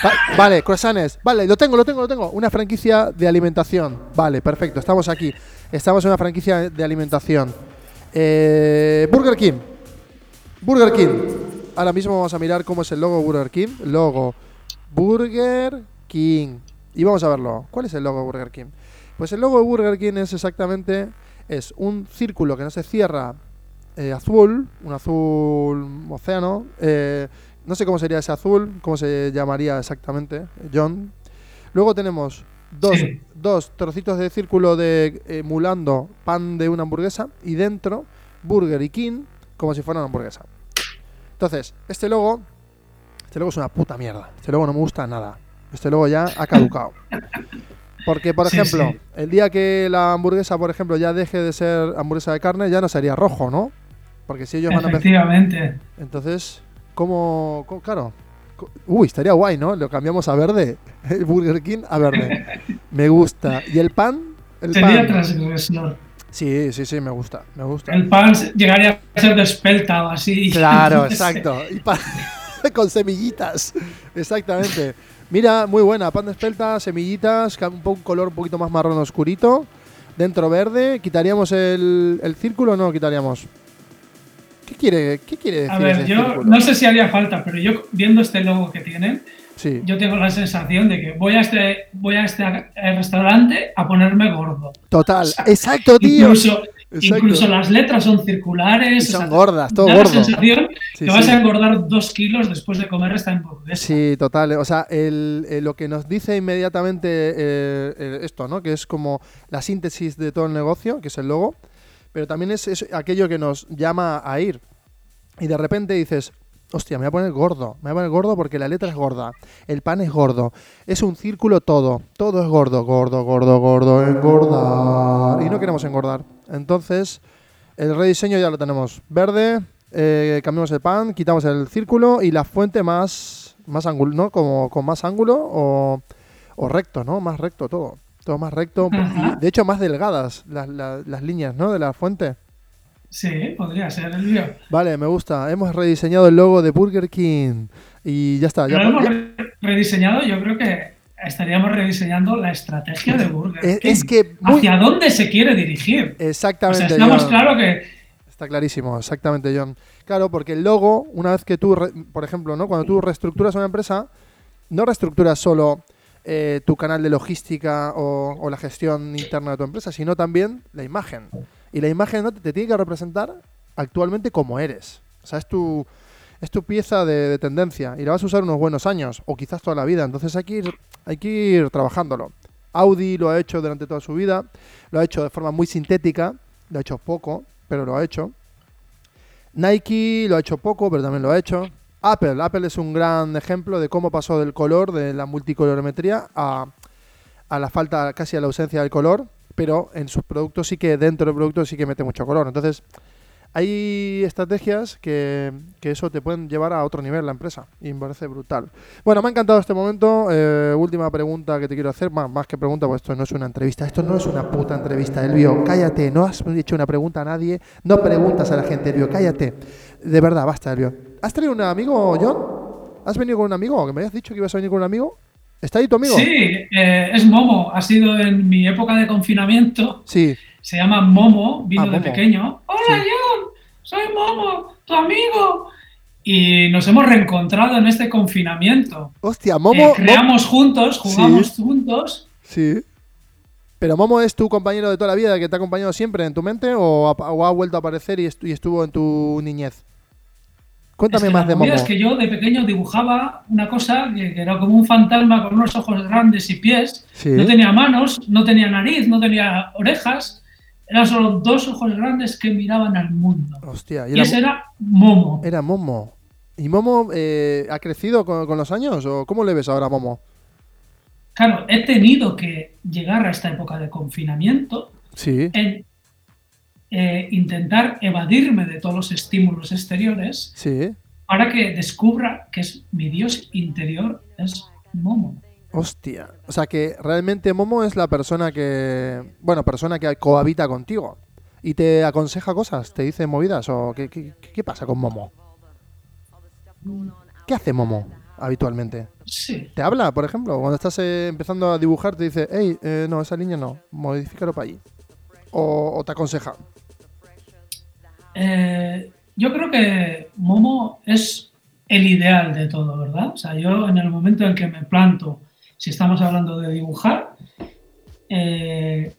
Va- vale, croissants. Vale, lo tengo, lo tengo, lo tengo. Una franquicia de alimentación. Vale, perfecto. Estamos aquí. Estamos en una franquicia de alimentación. Eh, Burger King. Burger King. Ahora mismo vamos a mirar cómo es el logo Burger King. Logo Burger King. Y vamos a verlo. ¿Cuál es el logo Burger King? Pues el logo de Burger King es exactamente es un círculo que no se cierra eh, azul, un azul océano. eh, no sé cómo sería ese azul, cómo se llamaría exactamente, John. Luego tenemos dos, Sí. dos trocitos de círculo de emulando pan de una hamburguesa y dentro Burger y King como si fuera una hamburguesa. Entonces, este logo, este logo es una puta mierda. Este logo no me gusta nada. Este logo ya ha caducado. Porque, por Sí, ejemplo, sí. el día que la hamburguesa, por ejemplo, ya deje de ser hamburguesa de carne, ya no sería rojo, ¿no? Porque si ellos van a. Efectivamente. Entonces, ¿cómo, cómo- Claro. Uy, estaría guay, ¿no? Lo cambiamos a verde. (laughs) El Burger King a verde. (laughs) Me gusta. ¿Y el pan? El Sería pan. transgresor. Sí, sí, sí, me gusta. Me gusta. El pan llegaría a ser de espelta o así. Claro, (laughs) exacto. Y pan con semillitas. Exactamente. Mira, muy buena. Pan de espelta, semillitas, un, color un poquito más marrón oscurito. Dentro verde. ¿Quitaríamos el, el círculo o no lo quitaríamos? ¿Qué quiere, qué quiere decir A ver, yo círculo? no sé si haría falta, pero yo viendo este logo que tienen, Sí. yo tengo la sensación de que voy a este, voy a este restaurante a ponerme gordo. Total. Exacto, tío. Incluso, Exacto. incluso las letras son circulares. Y son o sea, gordas, todo da gordo. la sensación Sí, que vas sí. a engordar dos kilos después de comer esta hamburguesa. Sí, total. O sea, el- eh, lo que nos dice inmediatamente eh, eh, esto, ¿no? Que es como la síntesis de todo el negocio, que es el logo, pero también es, es aquello que nos llama a ir. Y de repente dices, hostia, me voy a poner gordo. Me voy a poner gordo porque la letra es gorda. El pan es gordo. Es un círculo todo. Todo es gordo, gordo, gordo, gordo. Engordar. Y no queremos engordar. Entonces, el rediseño ya lo tenemos verde. eh, cambiamos el pan, quitamos el círculo y la fuente más, más ángulo, ¿no? Como con más ángulo o, o recto, ¿no? Más recto todo. Todo más recto. De hecho, más delgadas las, las- las líneas, ¿no? De la fuente. Sí, podría ser el lío. Vale, me gusta. Hemos rediseñado el logo de Burger King. Y ya está. Ya, Lo hemos re- rediseñado, yo creo que estaríamos rediseñando la estrategia de Burger Es- King. es que muy- ¿Hacia dónde se quiere dirigir? O Exactamente. sea, estamos John. claro que Está clarísimo, exactamente, John. Claro, porque el logo, una vez que tú, por ejemplo, ¿no? cuando tú reestructuras una empresa, no reestructuras solo eh, tu canal de logística o, o la gestión interna de tu empresa, sino también la imagen. Y la imagen ¿no? te, tiene que representar actualmente como eres. O sea, es tu, es tu pieza de, de tendencia y la vas a usar unos buenos años o quizás toda la vida. Entonces hay que ir, hay que ir trabajándolo. Audi lo ha hecho durante toda su vida, lo ha hecho de forma muy sintética, lo ha hecho poco, pero lo ha hecho. Nike lo ha hecho poco, pero también lo ha hecho. Apple, Apple es un gran ejemplo de cómo pasó del color, de la multicolorimetría, a, a la falta, casi a la ausencia del color, pero en sus productos sí que, dentro del producto sí que mete mucho color. Entonces, hay estrategias que, que eso te pueden llevar a otro nivel la empresa y me parece brutal. Bueno, me ha encantado este momento. Eh, última pregunta que te quiero hacer, más, más que pregunta, pues esto no es una entrevista, esto no es una puta entrevista, Elvio, cállate, no has hecho una pregunta a nadie, no preguntas a la gente, Elvio, cállate. De verdad, basta, Elvio. ¿Has traído un amigo, John? ¿Has venido con un amigo? ¿Que me habías dicho que ibas a venir con un amigo? ¿Está ahí tu amigo? sí, eh, es Momo. Ha sido en mi época de confinamiento. Sí. Se llama Momo, vino Ah, de Momo. pequeño. Hola, Sí. John, soy Momo, tu amigo. Y nos hemos reencontrado en este confinamiento. Hostia, Eh, Momo. Mo- creamos juntos, jugamos Sí. juntos. Sí. Pero Momo es tu compañero de toda la vida, que te ha acompañado siempre en tu mente o ha, o ha vuelto a aparecer y estuvo en tu niñez. Cuéntame Es que más de Momo. Es que yo de pequeño dibujaba una cosa que, que era como un fantasma con unos ojos grandes y pies. Sí. No tenía manos, no tenía nariz, no tenía orejas. Eran solo dos ojos grandes que miraban al mundo. Hostia, y Y era, ese era Momo. era Momo. ¿Y Momo eh, ha crecido con, con los años? ¿O cómo le ves ahora a Momo? Claro, he tenido que llegar a esta época de confinamiento Sí. en eh, intentar evadirme de todos los estímulos exteriores Sí. para que descubra que es mi Dios interior es Momo. Hostia. O sea que realmente Momo es la persona que. Bueno, persona que cohabita contigo. Y te aconseja cosas, te dice movidas. ¿O qué, qué- qué pasa con Momo? ¿Qué hace Momo habitualmente? Sí. ¿Te habla, por ejemplo? Cuando estás eh, empezando a dibujar, te dice, hey, eh, no, esa línea no, modifícalo para allí. O, o te aconseja. Eh, yo creo que Momo es el ideal de todo, ¿verdad? O sea, yo en el momento en que me planto, si estamos hablando de dibujar, eh,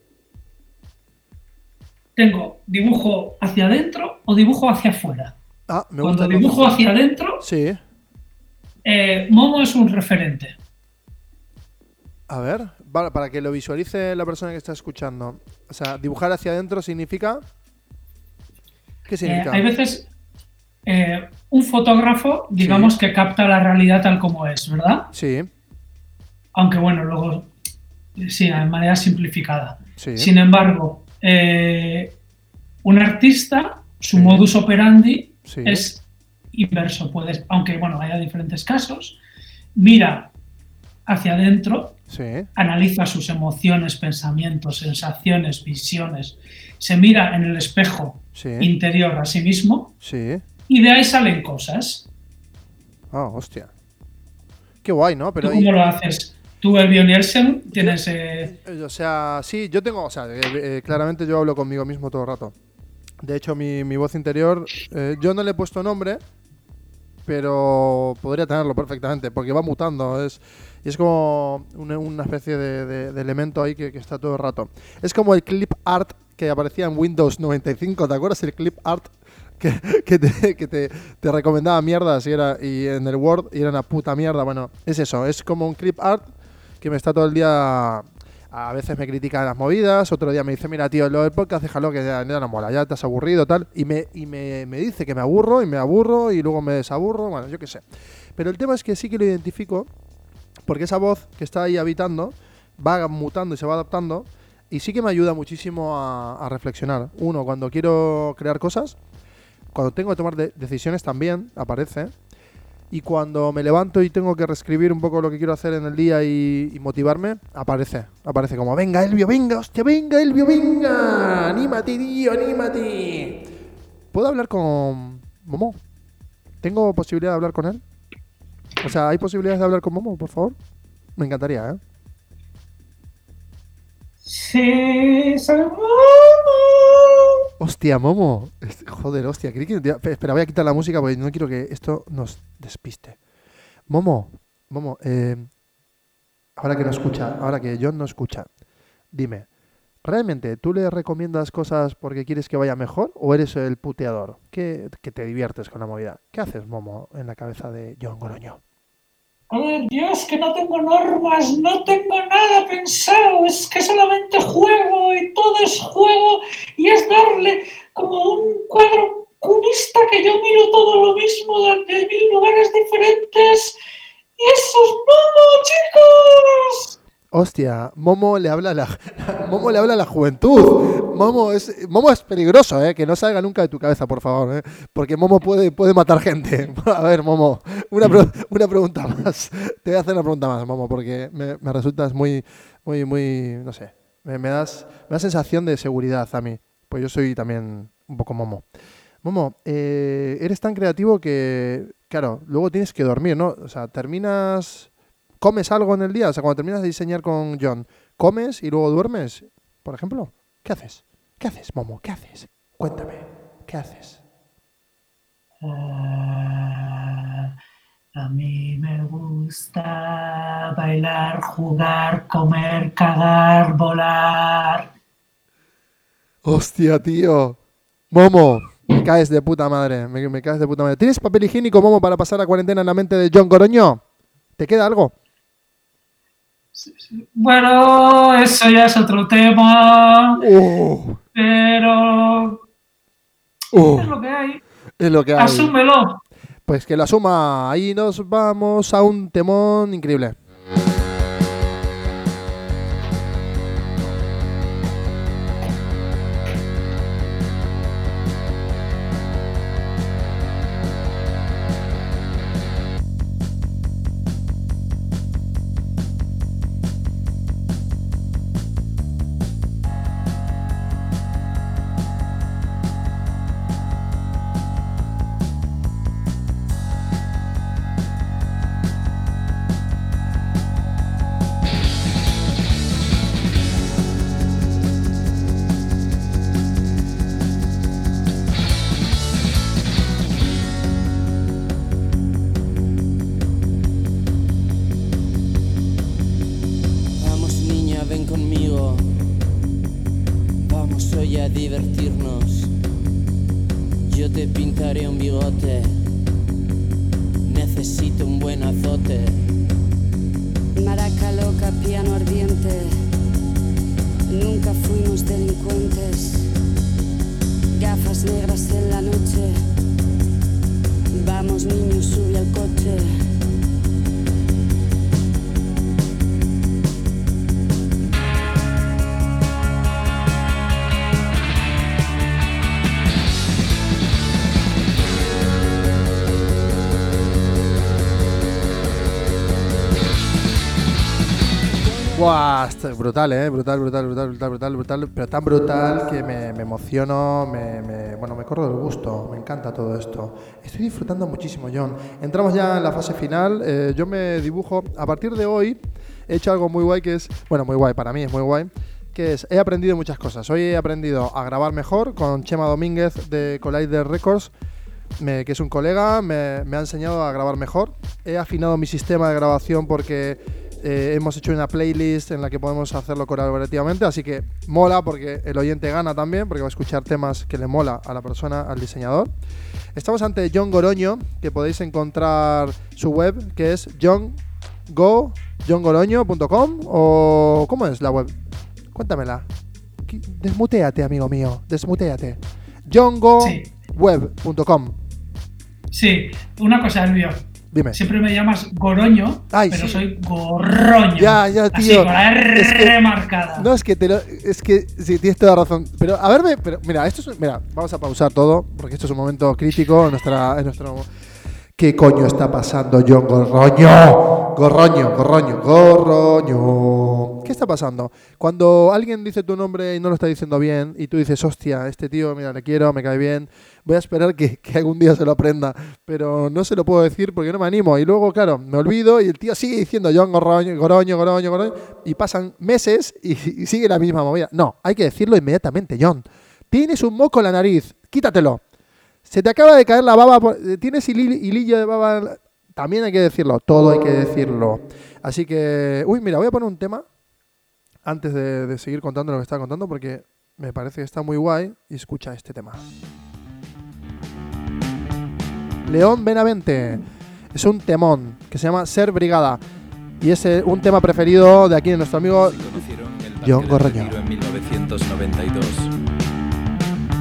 tengo dibujo hacia adentro o dibujo hacia afuera. Ah, me Cuando gusta. dibujo hacia adentro, Sí. eh, Momo es un referente. A ver, para que lo visualice la persona que está escuchando. O sea, dibujar hacia adentro significa. ¿Qué Eh, hay veces eh, un fotógrafo, digamos que capta la realidad tal como es, ¿verdad? Sí, Aunque bueno, luego sí, de manera simplificada. sí. Sin embargo, eh, un artista, su Sí. modus operandi es inverso. Puedes, aunque bueno, haya diferentes casos, mira hacia adentro, Sí, analiza sus emociones, pensamientos, sensaciones, visiones, se mira en el espejo sí, interior a sí mismo sí. y de ahí salen cosas. Ah, hostia. Qué guay, ¿no? Pero ¿Tú cómo lo haces? ¿Tú, Elvio Nielsen, tienes... eh, Eh, O sea, sí, yo tengo, o sea, eh, eh, claramente yo hablo conmigo mismo todo el rato. De hecho, mi, mi voz interior, eh, yo no le he puesto nombre, pero podría tenerlo perfectamente, porque va mutando. Es, es como una, especie de, elemento ahí que, está todo el rato. Es como el clip art que aparecía en Windows 95, ¿te acuerdas? El clip art que, (laughs) que te, que te- te recomendaba mierdas y, era, y en el Word y era una puta mierda. Bueno, es eso, es como un clip art que me está todo el día. A veces me critica las movidas, otro día me dice, mira, tío, lo del podcast, déjalo que ya, ya no mola, ya te has aburrido, tal. Y, me, y me, me dice que me aburro y me aburro y luego me desaburro, bueno, yo qué sé. Pero el tema es que sí que lo identifico, porque esa voz que está ahí habitando va mutando y se va adaptando, y sí que me ayuda muchísimo a, a reflexionar. Uno, cuando quiero crear cosas, cuando tengo que tomar de- decisiones también, aparece. Y cuando me levanto y tengo que reescribir un poco lo que quiero hacer en el día y, motivarme, aparece. Aparece como, venga Elvio, venga, hostia, venga Elvio, venga. Anímate, tío, anímate. ¿Puedo hablar con Momo? ¿Tengo posibilidad de hablar con él? O sea, ¿hay posibilidades de hablar con Momo, por favor? Me encantaría, ¿eh? Sí, Hostia, Momo. Joder, hostia. Espera, voy a quitar la música porque no quiero que esto nos despiste. Momo, Momo, eh, ahora que no escucha, ahora que John no escucha, dime, ¿realmente tú le recomiendas cosas porque quieres que vaya mejor o eres el puteador? ¿Qué, que te diviertes con la movida? ¿Qué haces, Momo, en la cabeza de John Goroño? Joder, Dios, que no tengo normas, no tengo nada pensado, es que solamente juego y todo es juego y es darle como un cuadro cubista que yo miro todo lo mismo desde mil lugares diferentes y eso es momo, chicos. Hostia, Momo le habla a la, (laughs) Momo le habla a la juventud. Momo es, Momo es peligroso, ¿eh? Que no salga nunca de tu cabeza, por favor, ¿eh? Porque Momo puede, puede matar gente. (laughs) A ver, Momo, una, una pregunta más. Te voy a hacer una pregunta más, Momo, porque me, me resultas muy, muy, muy, no sé. Me, me das, me da sensación de seguridad a mí. Pues yo soy también un poco Momo. Momo, eh, eres tan creativo que, claro, luego tienes que dormir, ¿no? O sea, terminas ¿Comes algo en el día? O sea, cuando terminas de diseñar con John, ¿comes y luego duermes? Por ejemplo, ¿qué haces? ¿Qué haces, Momo? ¿Qué haces? Cuéntame, ¿qué haces? A mí me gusta bailar, jugar, comer, cagar, volar. Hostia, tío. Momo, me caes de puta madre, me, me caes de puta madre. ¿Tienes papel higiénico, Momo, para pasar la cuarentena en la mente de John Goroño? ¿Te queda algo? Bueno, eso ya es otro tema, Uh, pero uh, es lo que hay. es lo que hay. Asúmelo. Pues que lo asuma. Ahí nos vamos a un temón increíble. Brutal, ¿eh? Brutal, brutal, brutal, brutal, brutal, brutal, pero tan brutal que me, me emociono, me, me- bueno, me corro del gusto, me encanta todo esto. Estoy disfrutando muchísimo, John. Entramos ya en la fase final, eh, yo me dibujo, a partir de hoy he hecho algo muy guay que es, bueno, muy guay, para mí es muy guay, que es, he aprendido muchas cosas. Hoy he aprendido a grabar mejor con Chema Domínguez de Collider Records, que es un colega, me, me ha enseñado a grabar mejor. He afinado mi sistema de grabación porque eh, hemos hecho una playlist en la que podemos hacerlo colaborativamente, así que mola porque el oyente gana también, porque va a escuchar temas que le mola a la persona, al diseñador. Estamos ante John Goroño, que podéis encontrar su web, que es johngo, johngoroño.com o ¿cómo es la web? Cuéntamela. Desmuteate, amigo mío, desmuteate. johngoweb.com. Sí, una cosa, Elvio. Dime. Siempre me llamas Goroño, Ay, pero sí. soy Gorroño. Ya, ya, Así, tío. con la R Es que- marcada. No, es que te lo, es que sí, tienes toda razón. Pero a pero mira, esto es mira, vamos a pausar todo porque esto es un momento crítico en nuestra en nuestro ¿Qué coño está pasando, John Gorroño? Gorroño, Gorroño, Gorroño. ¿Qué está pasando? Cuando alguien dice tu nombre y no lo está diciendo bien y tú dices, hostia, este tío, mira, le quiero, me cae bien, voy a esperar que, algún día se lo aprenda, pero no se lo puedo decir porque no me animo. Y luego, claro, me olvido y el tío sigue diciendo John Gorroño, Goroño, Goroño, Goroño, y pasan meses y, sigue la misma movida. No, hay que decirlo inmediatamente, John. Tienes un moco en la nariz, quítatelo. Se te acaba de caer la baba, eh, tienes hili- hilillo de baba, también hay que decirlo, todo hay que decirlo. Así que, uy, mira, voy a poner un tema antes de, seguir contando lo que estaba contando porque me parece que está muy guay escucha este tema. León Benavente es un temón que se llama Ser Brigada y es eh, un tema preferido de aquí de nuestro amigo John Gorroño. Retiro en 1992.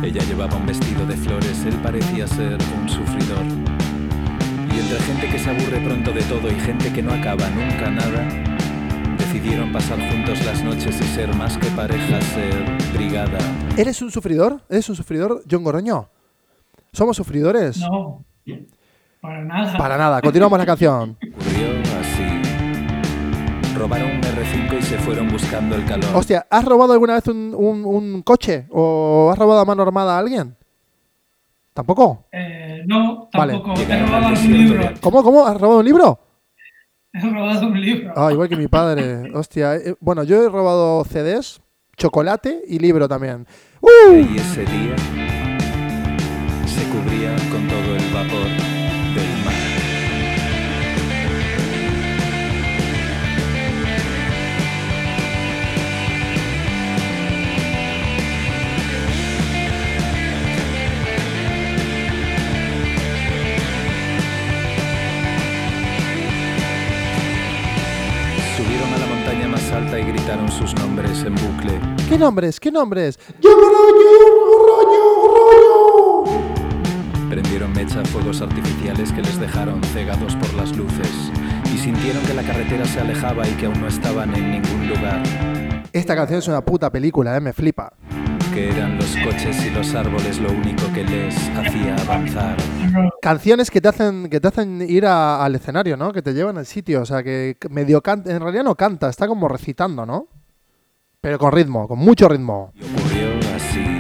Ella llevaba un vestido de flores, él parecía ser un sufridor. Y entre gente que se aburre pronto de todo y gente que no acaba nunca nada, decidieron pasar juntos las noches y ser más que pareja, ser brigada. ¿Eres un sufridor? ¿Eres un sufridor, John Goroño? ¿Somos sufridores? No, para nada. Para nada, continuamos la canción. (laughs) Ocurrió así. Robaron un R5 y se fueron buscando el calor. Hostia, ¿has robado alguna vez un, un- un coche? ¿O has robado a mano armada a alguien? ¿Tampoco? Eh, no, Vale. tampoco. He Llegaron robado un libro. ¿Cómo, cómo? ¿Has robado un libro? (laughs) He robado un libro. Ah, igual que mi padre. (laughs) Hostia. eh, Bueno, yo he robado CDs, chocolate y libro también. ¡Uh! Y ese día se cubría con todo el vapor del mar. Subieron a la montaña más alta y gritaron sus nombres en bucle. ¿Qué nombres? ¿Qué nombres? ¡Goroño! Prendieron mecha a fuegos artificiales que les dejaron cegados por las luces y sintieron que la carretera se alejaba y que aún no estaban en ningún lugar, Esta canción es una puta película, ¿eh? Me flipa. que eran los coches y los árboles lo único que les hacía avanzar. Canciones que te hacen, que te hacen ir a- al escenario, ¿no? Que te llevan al sitio. O sea, que medio canta. En realidad no canta, está como recitando, ¿no? Pero con ritmo, con mucho ritmo. Y ocurrió así.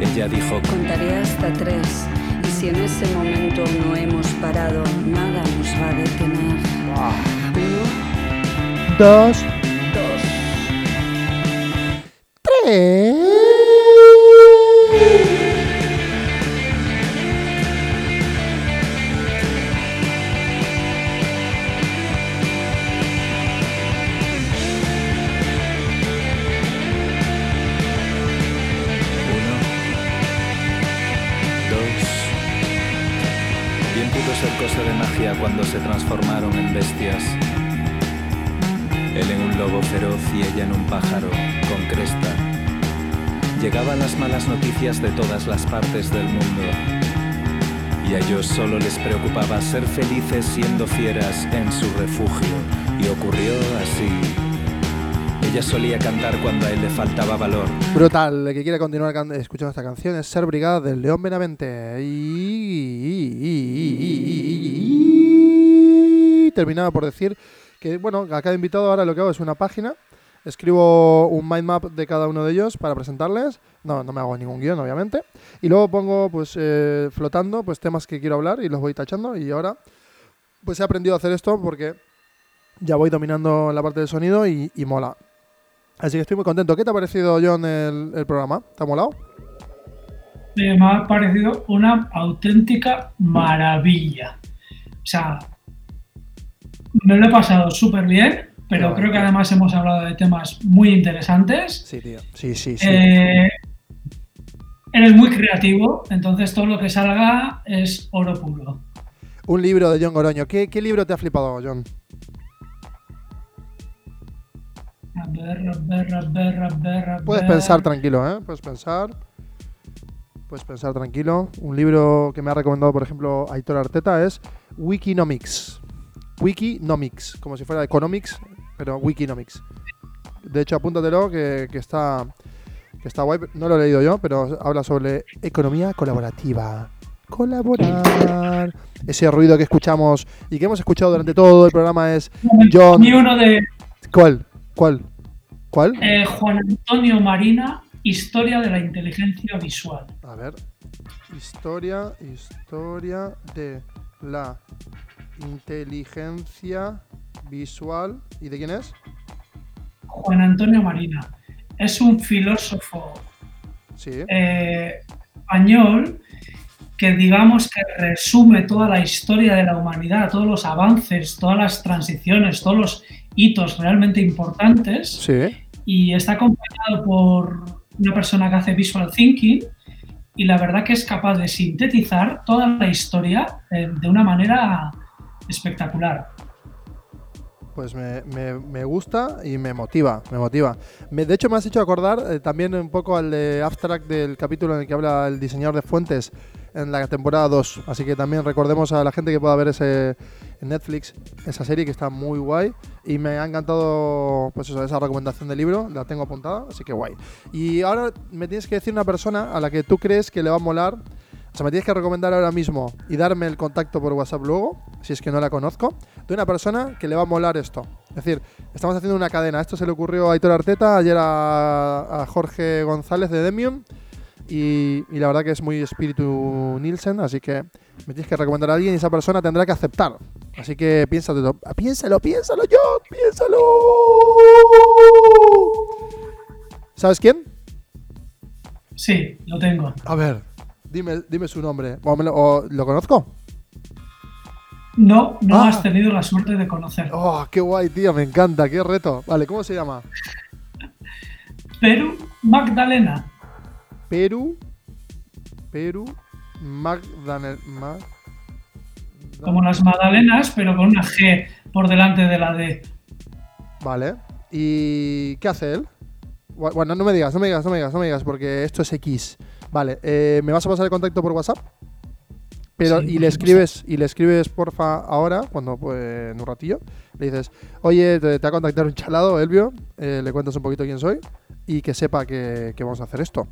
Ella dijo, Contaré hasta tres y si en ese momento no hemos parado, nada nos va a detener. Uno, Dos, dos. tres. De magia cuando se transformaron en bestias. Él en un lobo feroz y ella en un pájaro con cresta. Llegaban las malas noticias de todas las partes del mundo. Y a ellos solo les preocupaba ser felices siendo fieras en su refugio. Y ocurrió así. Ella solía cantar cuando a él le faltaba valor. Brutal. El que quiera continuar escuchando esta canción es Ser Brigada del León Benavente. Y... Terminaba por decir que, bueno, a cada invitado ahora lo que hago es una página. Escribo un mind map de cada uno de ellos para presentarles. No, no me hago ningún guion, obviamente. Y luego pongo, pues, eh, flotando, pues, temas que quiero hablar y los voy tachando. Y ahora, pues, he aprendido a hacer esto porque ya voy dominando la parte del sonido y, mola. Así que estoy muy contento. ¿Qué te ha parecido, John, el, el programa? ¿Te ha molado? Me ha parecido una auténtica maravilla. O sea, me lo he pasado súper bien, pero creo que además hemos hablado de temas muy interesantes. Sí, tío. Sí, sí, sí. Eh, eres muy creativo, entonces todo lo que salga es oro puro. Un libro de John Goroño. ¿Qué, qué libro te ha flipado, John? A ver, a ver, a ver, a ver, a Puedes ver. pensar tranquilo, ¿eh? Puedes pensar. Puedes pensar tranquilo. Un libro que me ha recomendado, por ejemplo, Aitor Arteta es Wikinomics. Wikinomics, como si fuera Economics, pero Wikinomics. De hecho, apúntatelo que, que está que está guay. No lo he leído yo, pero habla sobre economía colaborativa. colaborar. Ese ruido que escuchamos y que hemos escuchado durante todo el programa es John. Y uno de ¿Cuál? ¿Cuál? ¿Cuál? eh, Juan Antonio Marina, Historia de la Inteligencia Visual. A ver. Historia, historia de la inteligencia visual. ¿Y de quién es? Juan Antonio Marina es un filósofo Sí. eh, español que digamos que resume toda la historia de la humanidad, todos los avances, todas las transiciones, todos los hitos realmente importantes Sí. y está acompañado por una persona que hace visual thinking y la verdad que es capaz de sintetizar toda la historia eh, de una manera espectacular. Pues me, me- gusta y me motiva, me motiva. Me- de hecho, me has hecho acordar eh, también un poco al de abstract del capítulo en el que habla el diseñador de fuentes en la temporada 2. Así que también recordemos a la gente que pueda ver ese en Netflix, esa serie que está muy guay. Y me ha encantado pues eso, esa recomendación del libro, la tengo apuntada, así que guay. Y ahora me tienes que decir una persona a la que tú crees que le va a molar. Sea, me tienes que recomendar ahora mismo y darme el contacto por WhatsApp luego, si es que no la conozco, de una persona que le va a molar esto. Es decir, estamos haciendo una cadena. Esto se le ocurrió a Aitor Arteta, ayer a, a Jorge González de Demium. Y, y la verdad que es muy espíritu Nielsen, así que me tienes que recomendar a alguien y esa persona tendrá que aceptar. Así que piénsalo, piénsalo, piénsalo, John, piénsalo. ¿Sabes quién? Sí, lo tengo. A ver, dime, dime su nombre. ¿O me lo, o lo conozco? No, no Ah. has tenido la suerte de conocerlo. Oh, qué guay, tío, me encanta, qué reto. Vale, ¿cómo se llama? Perú, Magdalena. Perú. Perú. Magdalena. Mag- Como las magdalenas, pero con una G por delante de la D. Vale. ¿Y qué hace él? Bu- Bueno, no me digas, no me digas, no me digas, no me digas, porque esto es X. Vale, eh, ¿me vas a pasar el contacto por WhatsApp? Pero, Sí, y le escribes, y le escribes porfa ahora, cuando pues, en un ratillo, le dices, oye, te, te va a contactar un chalado, Elvio, eh, le cuentas un poquito quién soy, y que sepa que, que vamos a hacer esto.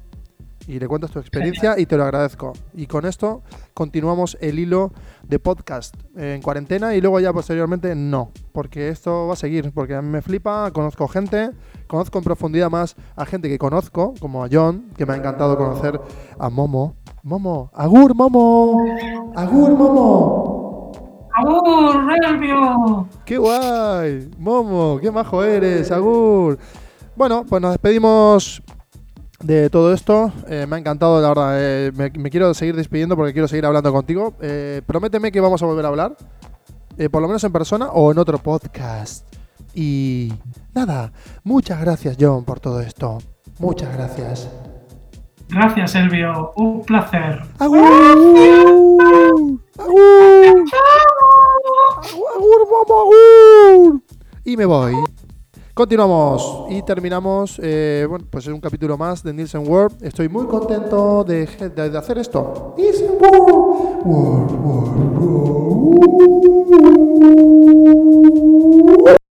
Y le cuentas tu experiencia y te lo agradezco. Y con esto continuamos el hilo de podcast en cuarentena y luego ya posteriormente no, porque esto va a seguir, porque a mí me flipa, conozco gente, conozco en profundidad más a gente que conozco, como a John, que me ha encantado conocer a Momo. Momo, Agur Momo, Agur Momo. ¡Agur, Relvio! ¡Qué guay! Momo, qué majo eres, Agur. Bueno, pues nos despedimos de todo esto. Eh, me ha encantado, la verdad. eh, me, me quiero seguir despidiendo porque quiero seguir hablando contigo. Eh, prométeme que vamos a volver a hablar. eh, por lo menos en persona o en otro podcast. Y nada, muchas gracias John por todo esto. Muchas gracias. Gracias, Elvio. Un placer. ¡Agur! ¡Agur! ¡Agur, agur, agur! Y me voy. Continuamos y terminamos, eh, bueno, pues es un capítulo más de Nielsen World. Estoy muy contento de, de, de hacer esto. Nielsen World. World, World, World.